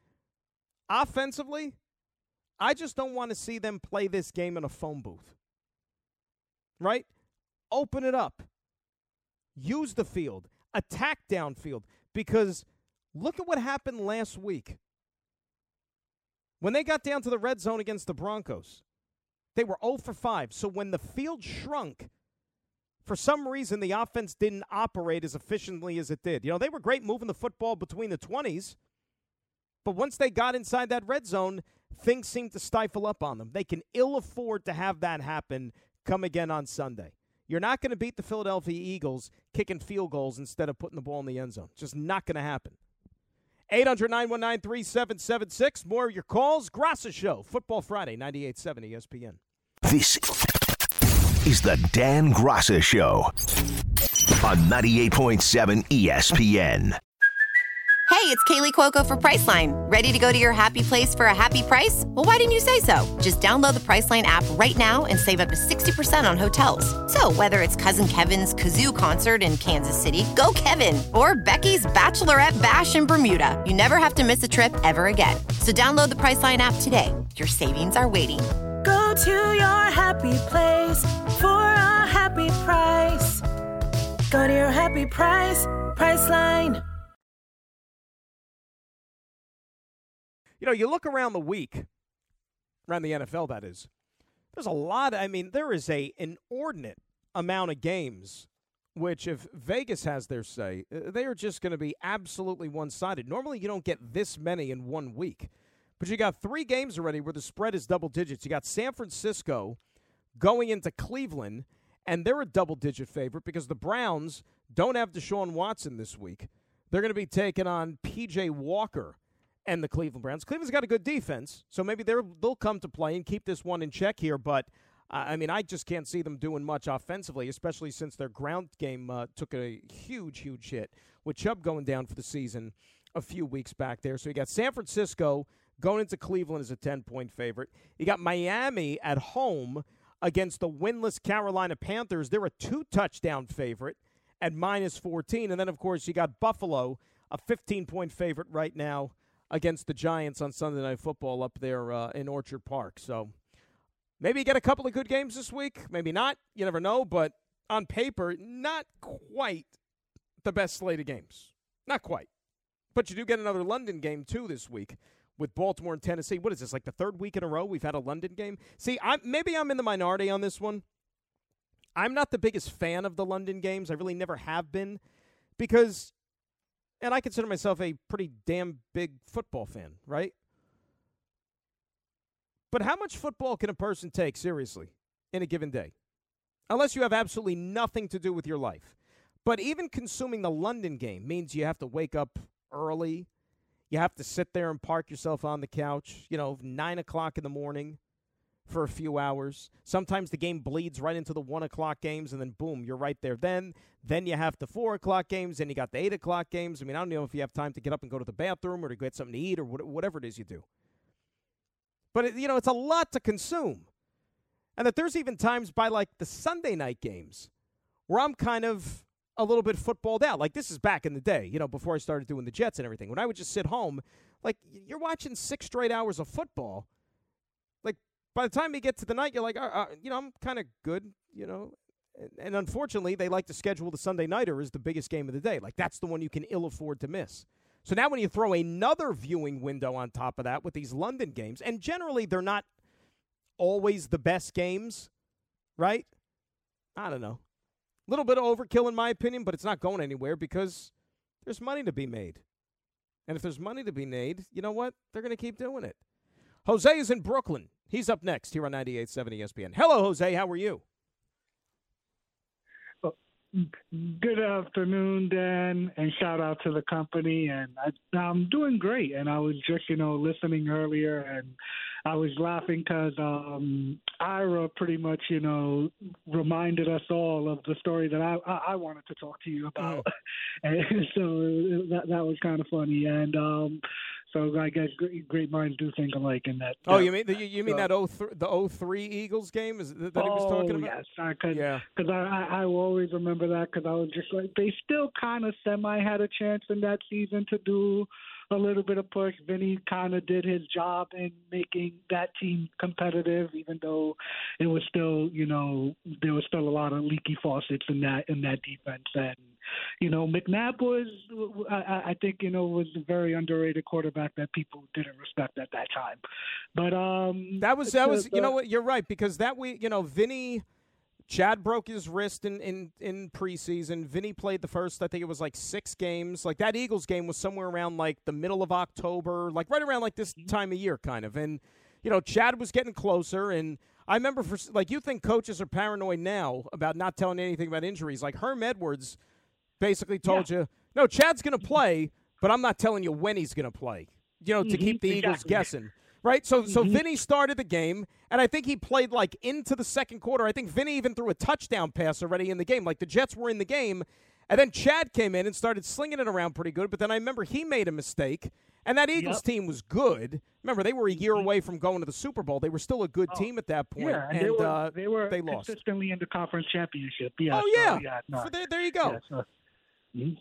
offensively, I just don't want to see them play this game in a phone booth. Right? Open it up. Use the field. Attack downfield. Because look at what happened last week. When they got down to the red zone against the Broncos, they were 0 for 5. So when the field shrunk, for some reason the offense didn't operate as efficiently as it did. You know, they were great moving the football between the 20s. But once they got inside that red zone, things seemed to stifle up on them. They can ill afford to have that happen come again on Sunday. You're not going to beat the Philadelphia Eagles kicking field goals instead of putting the ball in the end zone. Just not going to happen. 800 919 3776. More of your calls. Graca Show, Football Friday, 98.7 ESPN.
This is the Dan Graca Show on 98.7 ESPN.
Hey, it's Kaley Cuoco for Priceline. Ready to go to your happy place for a happy price? Well, why didn't you say so? Just download the Priceline app right now and save up to 60% on hotels. So, whether it's Cousin Kevin's Kazoo concert in Kansas City, go Kevin, or Becky's Bachelorette Bash in Bermuda, you never have to miss a trip ever again. So, download the Priceline app today. Your savings are waiting.
To your happy place for a happy price. Go to your happy price, Priceline.
You know, you look around the week, around the NFL, that is. There's a lot. I mean, there is a inordinate amount of games, which if Vegas has their say, uh, they are just going to be absolutely one-sided. Normally, you don't get this many in one week, but you got three games already where the spread is double digits. You got San Francisco going into Cleveland, and they're a double-digit favorite because the Browns don't have Deshaun Watson this week. They're going to be taking on P.J. Walker and the Cleveland Browns. Cleveland's got a good defense, so maybe they'll come to play and keep this one in check here. But uh, I mean, I just can't see them doing much offensively, especially since their ground game uh, took a huge, huge hit with Chubb going down for the season a few weeks back there. So you got San Francisco going into Cleveland as a 10 point favorite. You got Miami at home against the winless Carolina Panthers. They're a two touchdown favorite at minus 14. And then, of course, you got Buffalo, a 15 point favorite right now against the Giants on Sunday Night Football up there uh, in Orchard Park. So maybe you get a couple of good games this week. Maybe not. You never know. But on paper, not quite the best slate of games. Not quite. But you do get another London game, too, this week with Baltimore and Tennessee. What is this, like the third week in a row we've had a London game? See, I, maybe I'm in the minority on this one. I'm not the biggest fan of the London games. I really never have been because and I consider myself a pretty damn big football fan, right? But how much football can a person take seriously in a given day? Unless you have absolutely nothing to do with your life. But even consuming the London game means you have to wake up early. You have to sit there and park yourself on the couch, you know, nine o'clock in the morning. for a few hours. Sometimes the game bleeds right into the one o'clock games, and then boom, you're right there. Then, then you have the four o'clock games, and you got the eight o'clock games. I mean, I don't know if you have time to get up and go to the bathroom or to get something to eat or whatever it is you do. But it, you know, it's a lot to consume, and that there's even times by like the Sunday night games where I'm kind of a little bit footballed out. Like this is back in the day, you know, before I started doing the Jets and everything. When I would just sit home, like you're watching six straight hours of football. Like by the time you get to the night, you're like, uh, uh, you know, I'm kind of good, you know. And, and unfortunately, they like to schedule the Sunday nighter as the biggest game of the day. Like that's the one you can ill afford to miss. So now when you throw another viewing window on top of that with these London games, and generally they're not always the best games, right? I don't know little bit of overkill in my opinion, but it's not going anywhere because there's money to be made. And if there's money to be made, you know what? They're going to keep doing it. Jose is in Brooklyn. He's up next here on 98.7 ESPN. Hello, Jose. How are you?
Good afternoon, Dan, and shout out to the company. And I, I'm doing great. And I was just, you know, listening earlier, and I was laughing because um, Ira pretty much, you know, reminded us all of the story that I I, I wanted to talk to you about, mm. and so that that was kind of funny. And um, so I guess great, minds do think alike in that.
Oh, you mean the, you mean that 03, the oh three Eagles game is that, that he was oh, talking
oh,
about?
Yes, I could,
yeah,
because I, I I will always remember that because I was just like they still kind of semi had a chance in that season to do a little bit of push. Vinny kind of did his job in making that team competitive, even though it was still, you know, there was still a lot of leaky faucets in that in that defense. And you know, McNabb was, I, I think, you know, was a very underrated quarterback that people didn't respect at that time. But um,
that was that was, the, you know what, you're right because that we, you know, Vinny Chad broke his wrist in, in, in preseason. Vinny played the first, I think it was like six games. Like that Eagles game was somewhere around like the middle of October, like right around like this mm-hmm. time of year, kind of. And, you know, Chad was getting closer. And I remember, for like, you think coaches are paranoid now about not telling anything about injuries. Like Herm Edwards basically told yeah. you, no, Chad's going to play, but I'm not telling you when he's going to play, you know, mm-hmm. to keep the exactly. Eagles guessing right? So so mm-hmm. Vinny started the game, and I think he played like into the second quarter. I think Vinny even threw a touchdown pass already in the game. Like the Jets were in the game, and then Chad came in and started slinging it around pretty good. But then I remember he made a mistake, and that Eagles yep. team was good. Remember, they were a year mm-hmm. away from going to the Super Bowl. They were still a good oh, team at that point,
yeah,
and,
they were,
uh,
they were
they lost
consistently in the conference championship. Yeah,
oh yeah,
so, yeah no.
so there, there you go.
Yeah, so.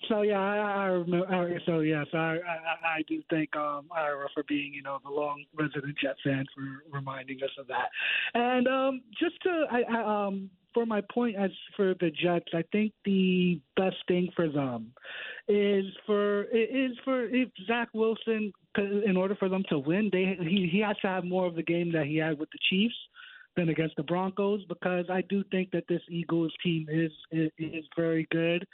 So yeah, I, I remember. So yes, I, I I do thank um, Ira for being you know the long resident Jet fan for reminding us of that. And um, just to I, I, um, for my point as for the Jets, I think the best thing for them is for is for if Zach Wilson, in order for them to win, they he he has to have more of the game that he had with the Chiefs than against the Broncos because I do think that this Eagles team is is, is very good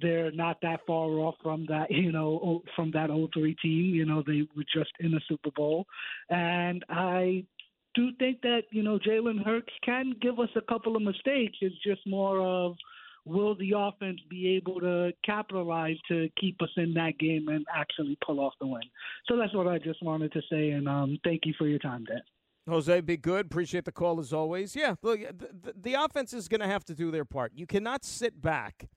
they're not that far off from that, you know, from that 03 team. You know, they were just in the Super Bowl. And I do think that, you know, Jalen Hurts can give us a couple of mistakes. It's just more of will the offense be able to capitalize to keep us in that game and actually pull off the win? So that's what I just wanted to say. And um, thank you for your time, Dan.
Jose, be good. Appreciate the call as always. Yeah, look, the, the, the offense is going to have to do their part. You cannot sit back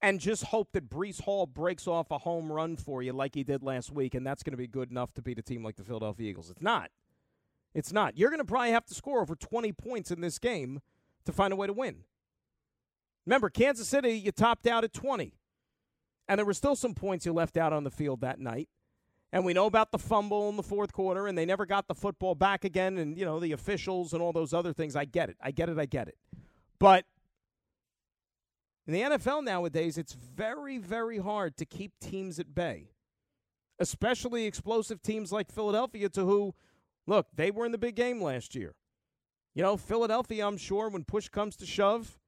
and just hope that Breece Hall breaks off a home run for you like he did last week, and that's going to be good enough to beat a team like the Philadelphia Eagles. It's not. It's not. You're going to probably have to score over 20 points in this game to find a way to win. Remember, Kansas City, you topped out at 20, and there were still some points you left out on the field that night. And we know about the fumble in the fourth quarter, and they never got the football back again, and, you know, the officials and all those other things. I get it. I get it. I get it. But – in the NFL nowadays, it's very, very hard to keep teams at bay, especially explosive teams like Philadelphia, to who, look, they were in the big game last year. You know, Philadelphia, I'm sure, when push comes to shove,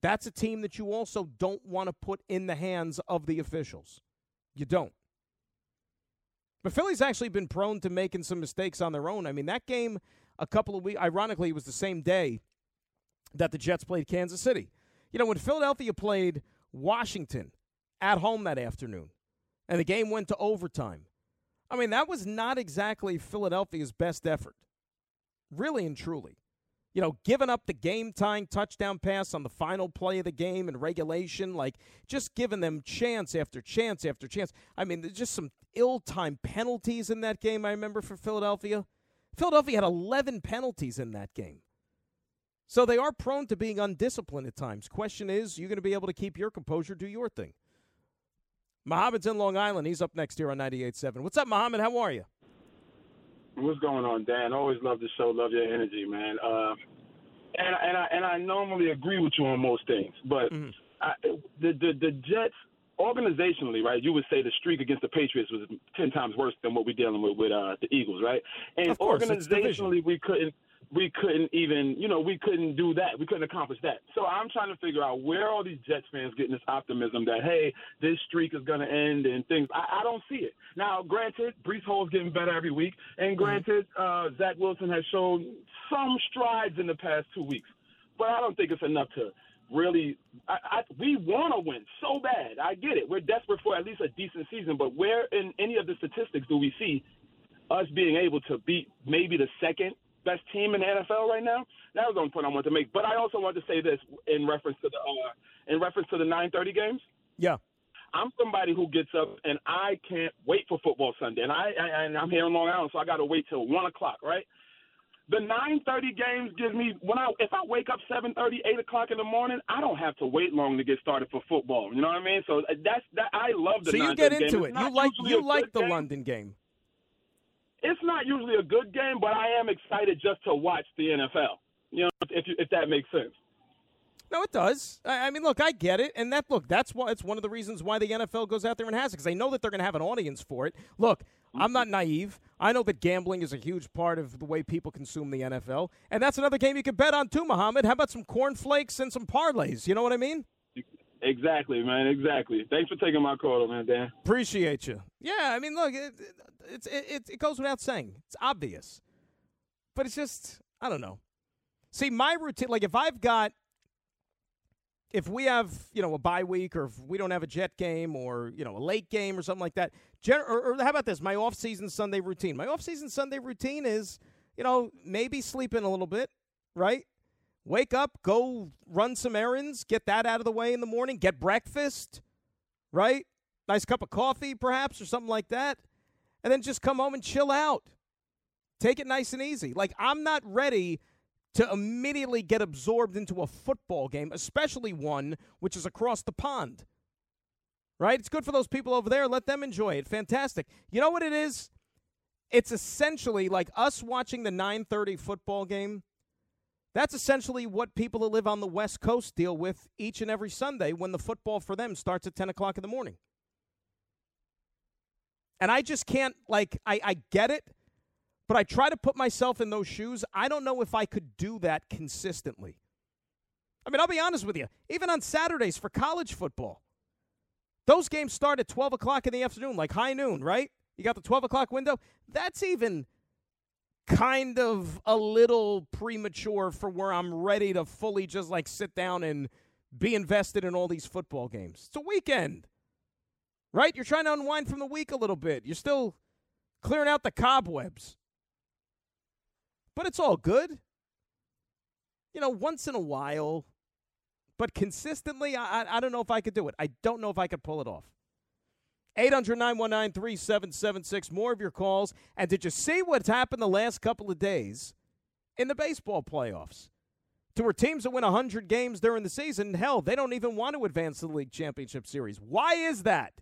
that's a team that you also don't want to put in the hands of the officials. You don't. But Philly's actually been prone to making some mistakes on their own. I mean, that game a couple of weeks, ironically, it was the same day that the Jets played Kansas City. You know, when Philadelphia played Washington at home that afternoon and the game went to overtime, I mean, that was not exactly Philadelphia's best effort. really and truly. You know, giving up the game tying touchdown pass on the final play of the game in regulation, like just giving them chance after chance after chance. I mean, there's just some ill timed penalties in that game, I remember, for Philadelphia. Philadelphia had 11 penalties in that game. So they are prone to being undisciplined at times. Question is, you going to be able to keep your composure, do your thing? Mohammed's in Long Island. He's up next here on 98.7. What's up, Mohammed? How are you?
What's going on, Dan? Always love the show. Love your energy, man. Uh, and and I and I normally agree with you on most things, but
Mm-hmm.
I, the the the Jets organizationally, right? You would say the streak against the Patriots was ten times worse than what we're dealing with with uh, the Eagles, right? And
Of course,
organizationally, we couldn't we couldn't even you know we couldn't do that. We couldn't accomplish that. So I'm trying to figure out where all these Jets fans getting this optimism that hey, this streak is going to end and things. I, I don't see it. Now, granted, Breece Hall's getting better every week, and granted, uh, Zach Wilson has shown some strides in the past two weeks, but I don't think it's enough to really. I, I, we want to win so bad. I get it. We're desperate for at least a decent season, but where in any of the statistics do we see us being able to beat maybe the second best team in the NFL right now? That was the only point I wanted to make. But I also want to say this in reference to the uh, in reference to the 9:30 games.
Yeah.
I'm somebody who gets up and I can't wait for football Sunday, and I, I and I'm here in Long Island, so I got to wait till one o'clock, right? The 9:30 games gives me when I if I wake up 7:30, 8 o'clock in the morning, I don't have to wait long to get started for football. You know what I mean? So that's that. I love the.
So you get into
It's
it. You like you like the
game.
London game.
It's not usually a good game, but I am excited just to watch the NFL. You know, if if that makes sense.
No, it does. I, I mean, look, I get it, and that look, that's why it's one of the reasons why the NFL goes out there and has it because they know that they're going to have an audience for it. Look, I'm not naive. I know that gambling is a huge part of the way people consume the NFL, and that's another game you could bet on too, Muhammad. How about some cornflakes and some parlays? You know what I mean?
Exactly, man. Exactly. Thanks for taking my call, man, Dan.
Appreciate you. Yeah, I mean, look, it, it, it, it, goes without saying. It's obvious, but it's just I don't know. See, my routine, like if I've got, if we have you know a bye week, or if we don't have a Jet game, or you know a late game, or something like that. Gen- or, or how about this? My off-season Sunday routine. My off-season Sunday routine is, you know, maybe sleep in a little bit, right? Wake up, go run some errands, get that out of the way in the morning, get breakfast, right? Nice cup of coffee, perhaps, or something like that. And then just come home and chill out. Take it nice and easy. Like, I'm not ready to immediately get absorbed into a football game, especially one which is across the pond. Right? It's good for those people over there. Let them enjoy it. Fantastic. You know what it is? It's essentially like us watching the 9:30 football game. That's essentially what people that live on the West Coast deal with each and every Sunday when the football for them starts at 10 o'clock in the morning. And I just can't, like, I, I get it, but I try to put myself in those shoes. I don't know if I could do that consistently. I mean, I'll be honest with you. Even on Saturdays for college football, those games start at 12 o'clock in the afternoon, like high noon, right? You got the 12 o'clock window. That's even kind of a little premature for where I'm ready to fully just like sit down and be invested in all these football games. It's a weekend, right? You're trying to unwind from the week a little bit. You're still clearing out the cobwebs. But it's all good. You know, once in a while, but consistently, I, I, don't know if I could do it. I don't know if I could pull it off. 800 919 3776. More of your calls. And did you see what's happened the last couple of days in the baseball playoffs? To where teams that win 100 games during the season, hell, they don't even want to advance to the league championship series. Why is that?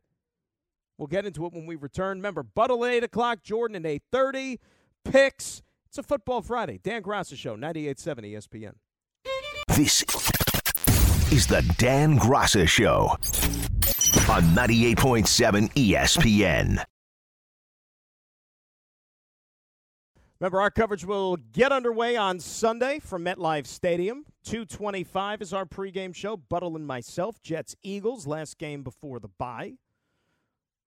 We'll get into it when we return. Remember, Buttle at 8 o'clock, Jordan at 8.30, picks. It's a Football Friday. Dan Graca Show, 98.7 ESPN.
This is the Dan Graca Show on 98.7 ESPN.
Remember, our coverage will get underway on Sunday from MetLife Stadium. 225 is our pregame show. Buttle and myself, Jets Eagles, last game before the bye.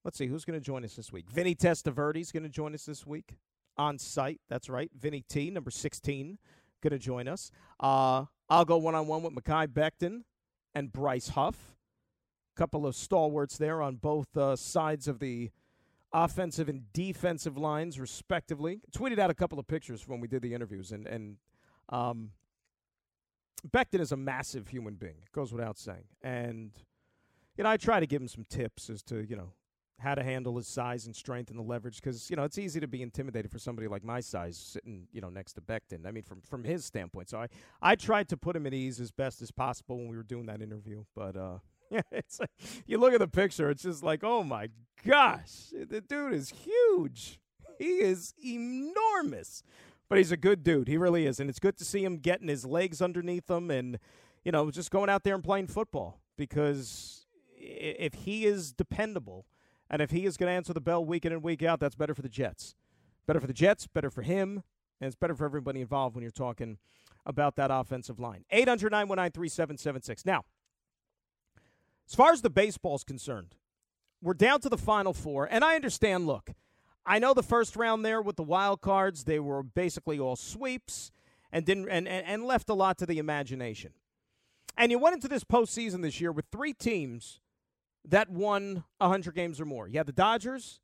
Let's see, who's going to join us this week? Vinny Testaverde is going to join us this week on site. That's right. Vinny T, number 16, going to join us. Uh, I'll go one on one with Mekhi Becton and Bryce Huff. Couple of stalwarts there on both uh, sides of the offensive and defensive lines, respectively. Tweeted out a couple of pictures when we did the interviews, and and um, Becton is a massive human being. It goes without saying, and you know I try to give him some tips as to you know how to handle his size and strength and the leverage because you know it's easy to be intimidated for somebody like my size sitting you know next to Becton. I mean from from his standpoint. So I I tried to put him at ease as best as possible when we were doing that interview, but uh it's like, you look at the picture, it's just like, oh my gosh, the dude is huge. He is enormous, but he's a good dude. He really is, and it's good to see him getting his legs underneath him and you know just going out there and playing football because if he is dependable and if he is going to answer the bell week in and week out, that's better for the Jets. Better for the Jets, better for him, and it's better for everybody involved when you're talking about that offensive line. 800 919 3776. Now, as far as the baseball is concerned, we're down to the final four, and I understand. Look, I know the first round there with the wild cards, they were basically all sweeps and didn't and, and, and left a lot to the imagination. And you went into this postseason this year with three teams that won 100 games or more. You had the Dodgers,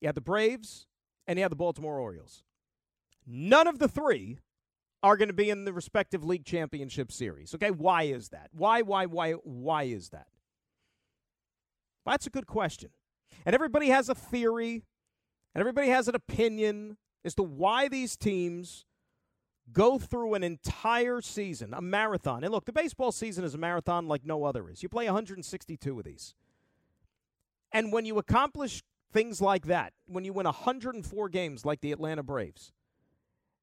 you had the Braves, and you had the Baltimore Orioles. None of the three are going to be in the respective league championship series. Okay, why is that? Why, why, why, why is that? That's a good question. And everybody has a theory, and everybody has an opinion as to why these teams go through an entire season, a marathon. And look, the baseball season is a marathon like no other is. You play 162 of these. And when you accomplish things like that, when you win 104 games like the Atlanta Braves,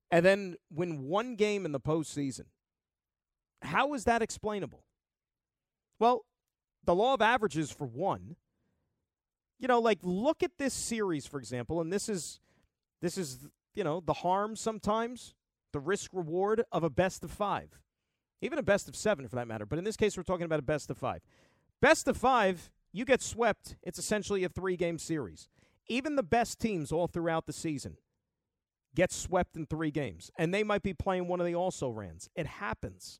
and then win one game in the postseason, how is that explainable? Well, the law of averages for one. You know, like look at this series for example, and this is this is you know the harm sometimes, the risk reward of a best of five, even a best of seven for that matter. But in this case, we're talking about a best of five. Best of five, you get swept. It's essentially a three game series. Even the best teams all throughout the season get swept in three games, and they might be playing one of the also rans. It happens.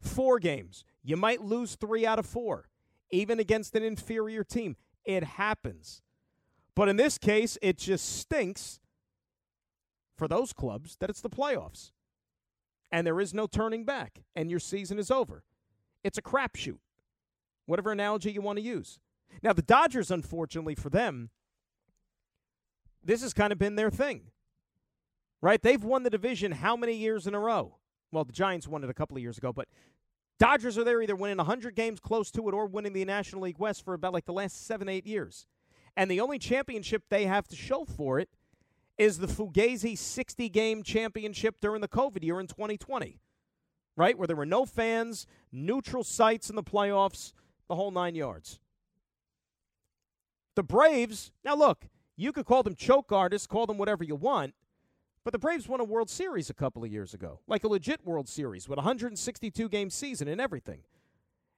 Four games. You might lose three out of four, even against an inferior team. It happens. But in this case, it just stinks for those clubs that it's the playoffs. And there is no turning back, and your season is over. It's a crapshoot, whatever analogy you want to use. Now, the Dodgers, unfortunately for them, this has kind of been their thing, right? They've won the division how many years in a row? Well, the Giants won it a couple of years ago, but Dodgers are there either winning 100 games close to it or winning the National League West for about like the last seven, eight years. And the only championship they have to show for it is the Fugazi 60 game championship during the COVID year in 2020, right? Where there were no fans, neutral sites in the playoffs, the whole nine yards. The Braves, now look, you could call them choke artists, call them whatever you want. But the Braves won a World Series a couple of years ago, like a legit World Series with a 162 game season and everything.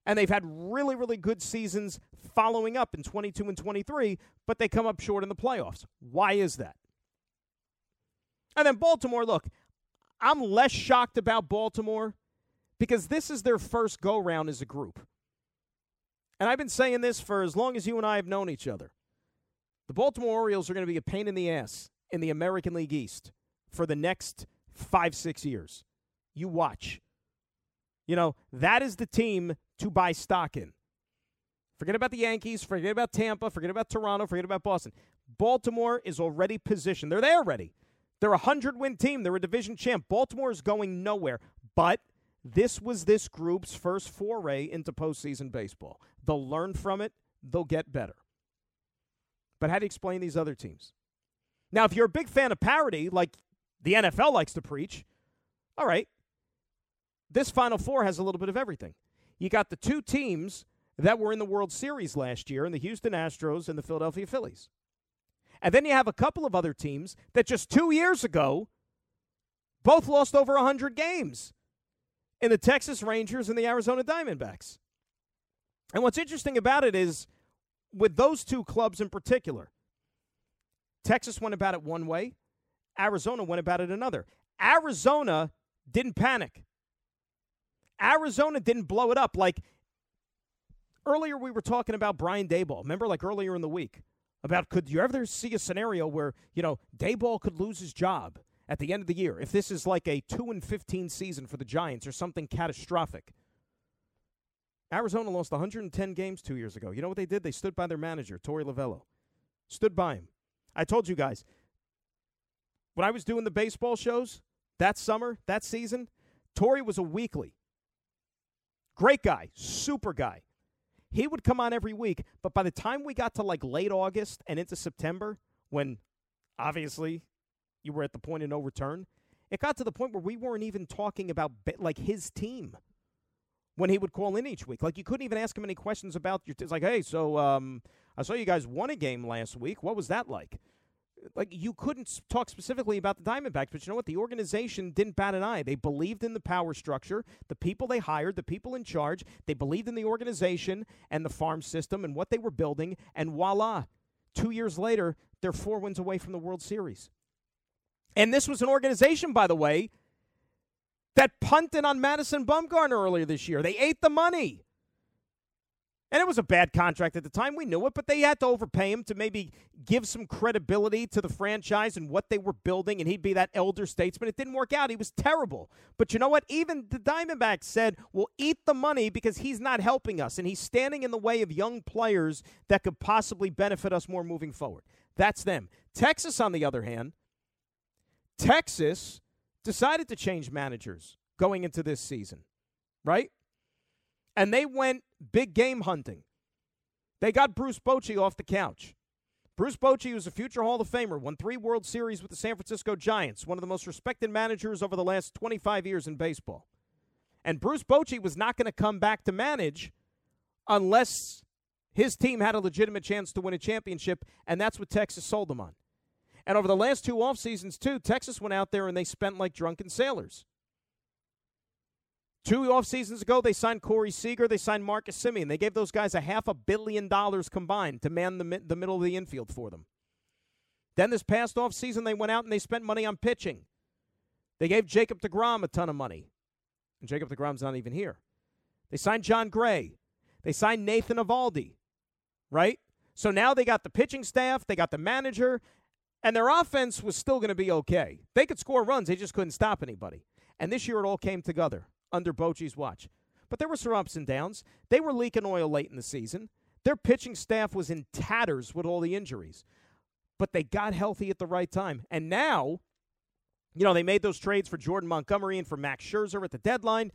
And they've had really, really good seasons following up in 22 and 23, but they come up short in the playoffs. Why is that? And then Baltimore, look, I'm less shocked about Baltimore because this is their first go round as a group. And I've been saying this for as long as you and I have known each other. The Baltimore Orioles are going to be a pain in the ass in the American League East for the next five, six years. You watch. You know, that is the team to buy stock in. Forget about the Yankees, forget about Tampa, forget about Toronto, forget about Boston. Baltimore is already positioned. They're there already. They're a 100 win team. They're a division champ. Baltimore is going nowhere. But this was this group's first foray into postseason baseball. They'll learn from it, they'll get better. But how do you explain these other teams? Now, if you're a big fan of parity, like the NFL likes to preach. All right. This Final Four has a little bit of everything. You got the two teams that were in the World Series last year in the Houston Astros and the Philadelphia Phillies. And then you have a couple of other teams that just two years ago both lost over 100 games in the Texas Rangers and the Arizona Diamondbacks. And what's interesting about it is with those two clubs in particular, Texas went about it one way, Arizona went about it another. Arizona didn't panic. Arizona didn't blow it up. Like earlier, we were talking about Brian Daboll. Remember, like earlier in the week, about could you ever see a scenario where, you know, Dayball could lose his job at the end of the year if this is like a 2 and 15 season for the Giants or something catastrophic. Arizona lost 110 games 2 years ago. You know what they did? They stood by their manager, Torey Lovullo. Stood by him. I told you guys when I was doing the baseball shows that summer, that season, Torey was a weekly. Great guy, super guy. He would come on every week, but by the time we got to like late August and into September, when obviously you were at the point of no return, it got to the point where we weren't even talking about like his team when he would call in each week. Like you couldn't even ask him any questions about your. T- it's like, hey, so um, I saw you guys won a game last week. What was that like? Like you couldn't talk specifically about the Diamondbacks, but you know what? The organization didn't bat an eye. They believed in the power structure, the people they hired, the people in charge. They believed in the organization and the farm system and what they were building. And voila, two years later, they're four wins away from the World Series. And this was an organization, by the way, that punted on Madison Bumgarner earlier this year. They ate the money. And it was a bad contract at the time. We knew it, but they had to overpay him to maybe give some credibility to the franchise and what they were building, and he'd be that elder statesman. It didn't work out. He was terrible. But you know what? Even the Diamondbacks said, we'll eat the money because he's not helping us, and he's standing in the way of young players that could possibly benefit us more moving forward. That's them. Texas, on the other hand, Texas decided to change managers going into this season, right? And they went big game hunting. They got Bruce Bochy off the couch. Bruce Bochy was a future Hall of Famer, won three World Series with the San Francisco Giants, one of the most respected managers over the last 25 years in baseball. And Bruce Bochy was not going to come back to manage unless his team had a legitimate chance to win a championship, and that's what Texas sold him on. And over the last two off seasons, too, Texas went out there and they spent like drunken sailors. Two off seasons ago, they signed Corey Seager. They signed Marcus Semien. They gave those guys a half a billion dollars combined to man the, the middle of the infield for them. Then this past off season, they went out and they spent money on pitching. They gave Jacob DeGrom a ton of money. And Jacob DeGrom's not even here. They signed Jon Gray. They signed Nathan Eovaldi, right? So now they got the pitching staff, they got the manager, and their offense was still going to be okay. They could score runs, they just couldn't stop anybody. And this year it all came together under Bochy's watch. But there were some ups and downs. They were leaking oil late in the season. Their pitching staff was in tatters with all the injuries. But they got healthy at the right time. And now, you know, they made those trades for Jordan Montgomery and for Max Scherzer at the deadline.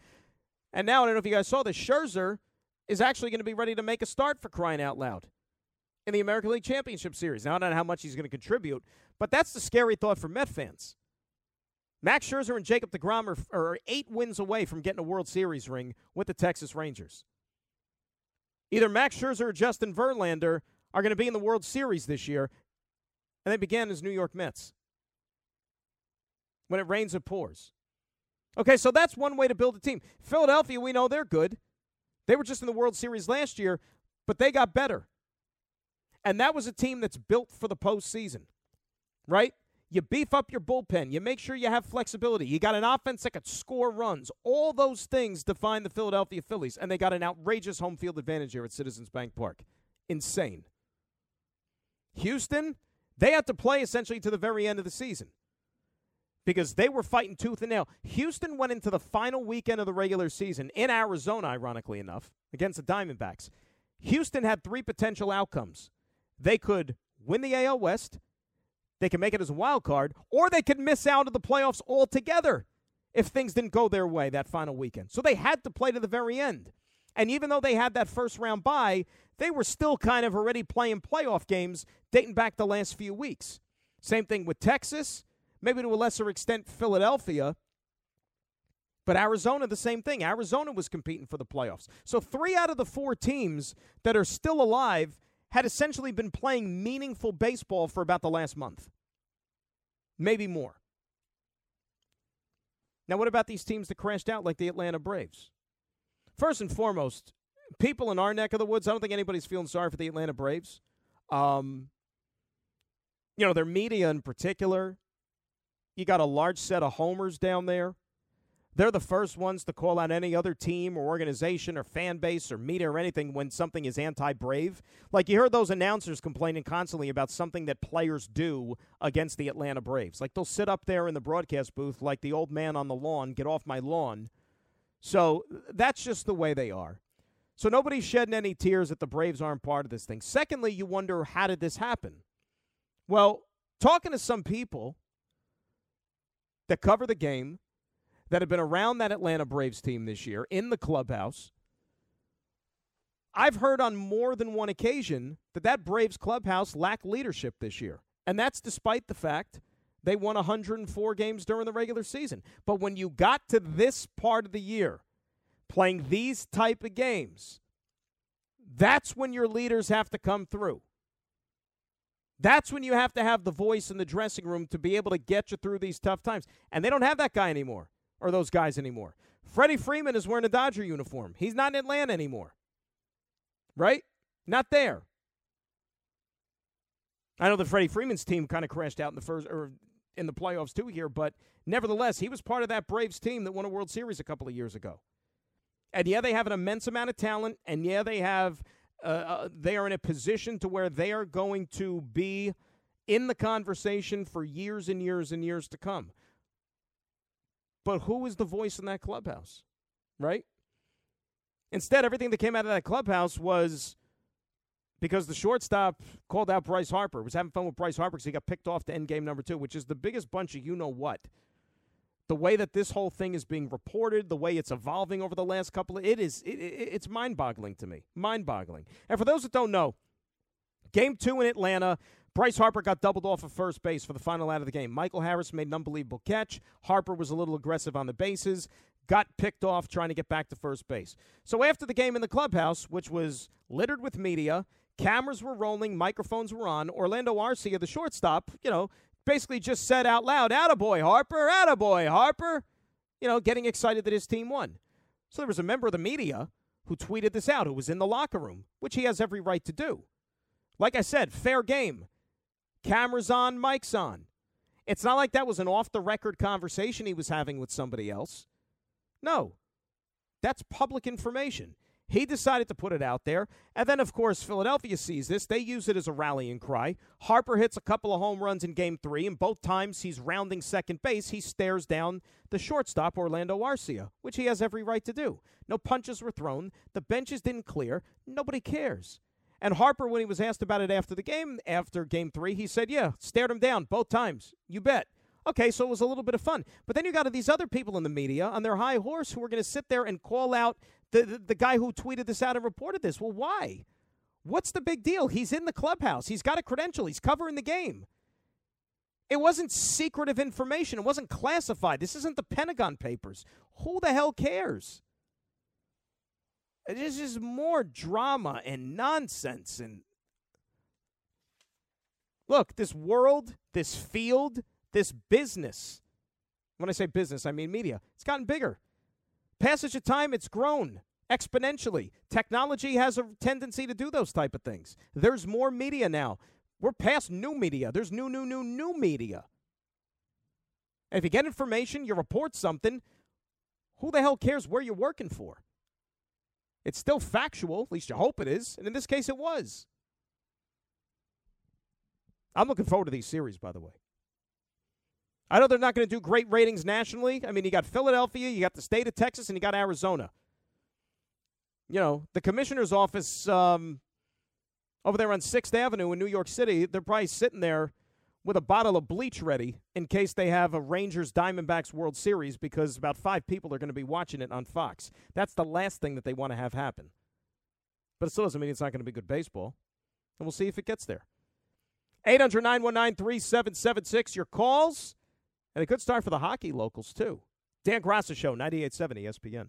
And now, I don't know if you guys saw this, Scherzer is actually going to be ready to make a start for crying out loud in the American League Championship Series. Now, I don't know how much he's going to contribute, but that's the scary thought for Met fans. Max Scherzer and Jacob DeGrom are, are eight wins away from getting a World Series ring with the Texas Rangers. Either Max Scherzer or Justin Verlander are going to be in the World Series this year, and they began as New York Mets. When it rains, it pours. Okay, so that's one way to build a team. Philadelphia, we know they're good. They were just in the World Series last year, but they got better. And that was a team that's built for the postseason, right? You beef up your bullpen. You make sure you have flexibility. You got an offense that could score runs. All those things define the Philadelphia Phillies, and they got an outrageous home field advantage here at Citizens Bank Park. Insane. Houston, they had to play essentially to the very end of the season because they were fighting tooth and nail. Houston went into the final weekend of the regular season in Arizona, ironically enough, against the Diamondbacks. Houston had three potential outcomes. They could win the AL West, they can make it as a wild card, or they could miss out of the playoffs altogether if things didn't go their way that final weekend. So they had to play to the very end. And even though they had that first round bye, they were still kind of already playing playoff games dating back the last few weeks. Same thing with Texas, maybe to a lesser extent Philadelphia. But Arizona, the same thing. Arizona was competing for the playoffs. So three out of the four teams that are still alive had essentially been playing meaningful baseball for about the last month. Maybe more. Now, what about these teams that crashed out like the Atlanta Braves? First and foremost, people in our neck of the woods, I don't think anybody's feeling sorry for the Atlanta Braves. Um, you know, their media in particular, you got a large set of homers down there. They're the first ones to call out any other team or organization or fan base or media or anything when something is anti Brave. Like you heard those announcers complaining constantly about something that players do against the Atlanta Braves. Like they'll sit up there in the broadcast booth like the old man on the lawn, get off my lawn. So that's just the way they are. So nobody's shedding any tears that the Braves aren't part of this thing. Secondly, you wonder how did this happen? Well, talking to some people that cover the game, that have been around that Atlanta Braves team this year in the clubhouse, I've heard on more than one occasion that that Braves clubhouse lacked leadership this year. And that's despite the fact they won 104 games during the regular season. But when you got to this part of the year, playing these type of games, that's when your leaders have to come through. That's when you have to have the voice in the dressing room to be able to get you through these tough times. And they don't have that guy anymore or those guys anymore. Freddie Freeman is wearing a Dodger uniform. He's not in Atlanta anymore. Right? Not there. I know that Freddie Freeman's team kind of crashed out in the first or in the playoffs too here, but nevertheless, he was part of that Braves team that won a World Series a couple of years ago. And yeah, they have an immense amount of talent, and yeah, they have uh, uh, they are in a position to where they are going to be in the conversation for years and years and years to come. But who was the voice in that clubhouse? Right? Instead, everything that came out of that clubhouse was because the shortstop called out Bryce Harper, was having fun with Bryce Harper because he got picked off to end game number two, which is the biggest bunch of you know what. The way that this whole thing is being reported, the way it's evolving over the last couple of it is it, it, it's mind-boggling to me. Mind-boggling. And for those that don't know, game two in Atlanta, Bryce Harper got doubled off of first base for the final out of the game. Michael Harris made an unbelievable catch. Harper was a little aggressive on the bases, got picked off trying to get back to first base. So after the game in the clubhouse, which was littered with media, cameras were rolling, microphones were on, Orlando Arcia, the shortstop, you know, basically just said out loud, Attaboy, Harper, Attaboy, Harper, you know, getting excited that his team won. So there was a member of the media who tweeted this out, who was in the locker room, which he has every right to do. Like I said, fair game. Cameras on, mics on. It's not like that was an off the record conversation he was having with somebody else. No, that's public information. He decided to put it out there. And then, of course, Philadelphia sees this. They use it as a rallying cry. Harper hits a couple of home runs in game three, and both times he's rounding second base, he stares down the shortstop, Orlando Arcia, which he has every right to do. No punches were thrown. The benches didn't clear. Nobody cares. And Harper, when he was asked about it after the game, after game three, he said, Yeah, stared him down both times. You bet. Okay, so it was a little bit of fun. But then you got these other people in the media on their high horse who are going to sit there and call out the, the, the guy who tweeted this out and reported this. Well, why? What's the big deal? He's in the clubhouse. He's got a credential. He's covering the game. It wasn't secretive information. It wasn't classified. This isn't the Pentagon Papers. Who the hell cares? This is more drama and nonsense. And look, this world, this field, this business. When I say business, I mean media. It's gotten bigger. Passage of time, it's grown exponentially. Technology has a tendency to do those type of things. There's more media now. We're past new media. There's new, new, new, new media. And if you get information, you report something, who the hell cares where you're working for? It's still factual, at least you hope it is, and in this case it was. I'm looking forward to these series, by the way. I know they're not going to do great ratings nationally. I mean, you got Philadelphia, you got the state of Texas, and you got Arizona. You know, the commissioner's office um, over there on 6th Avenue in New York City, they're probably sitting there with a bottle of bleach ready in case they have a Rangers Diamondbacks World Series because about five people are going to be watching it on Fox. That's the last thing that they want to have happen. But it still doesn't mean it's not going to be good baseball. And we'll see if it gets there. 800 919 3776. Your calls. And a good start for the hockey locals, too. Dan Graca Show, 98.7 ESPN.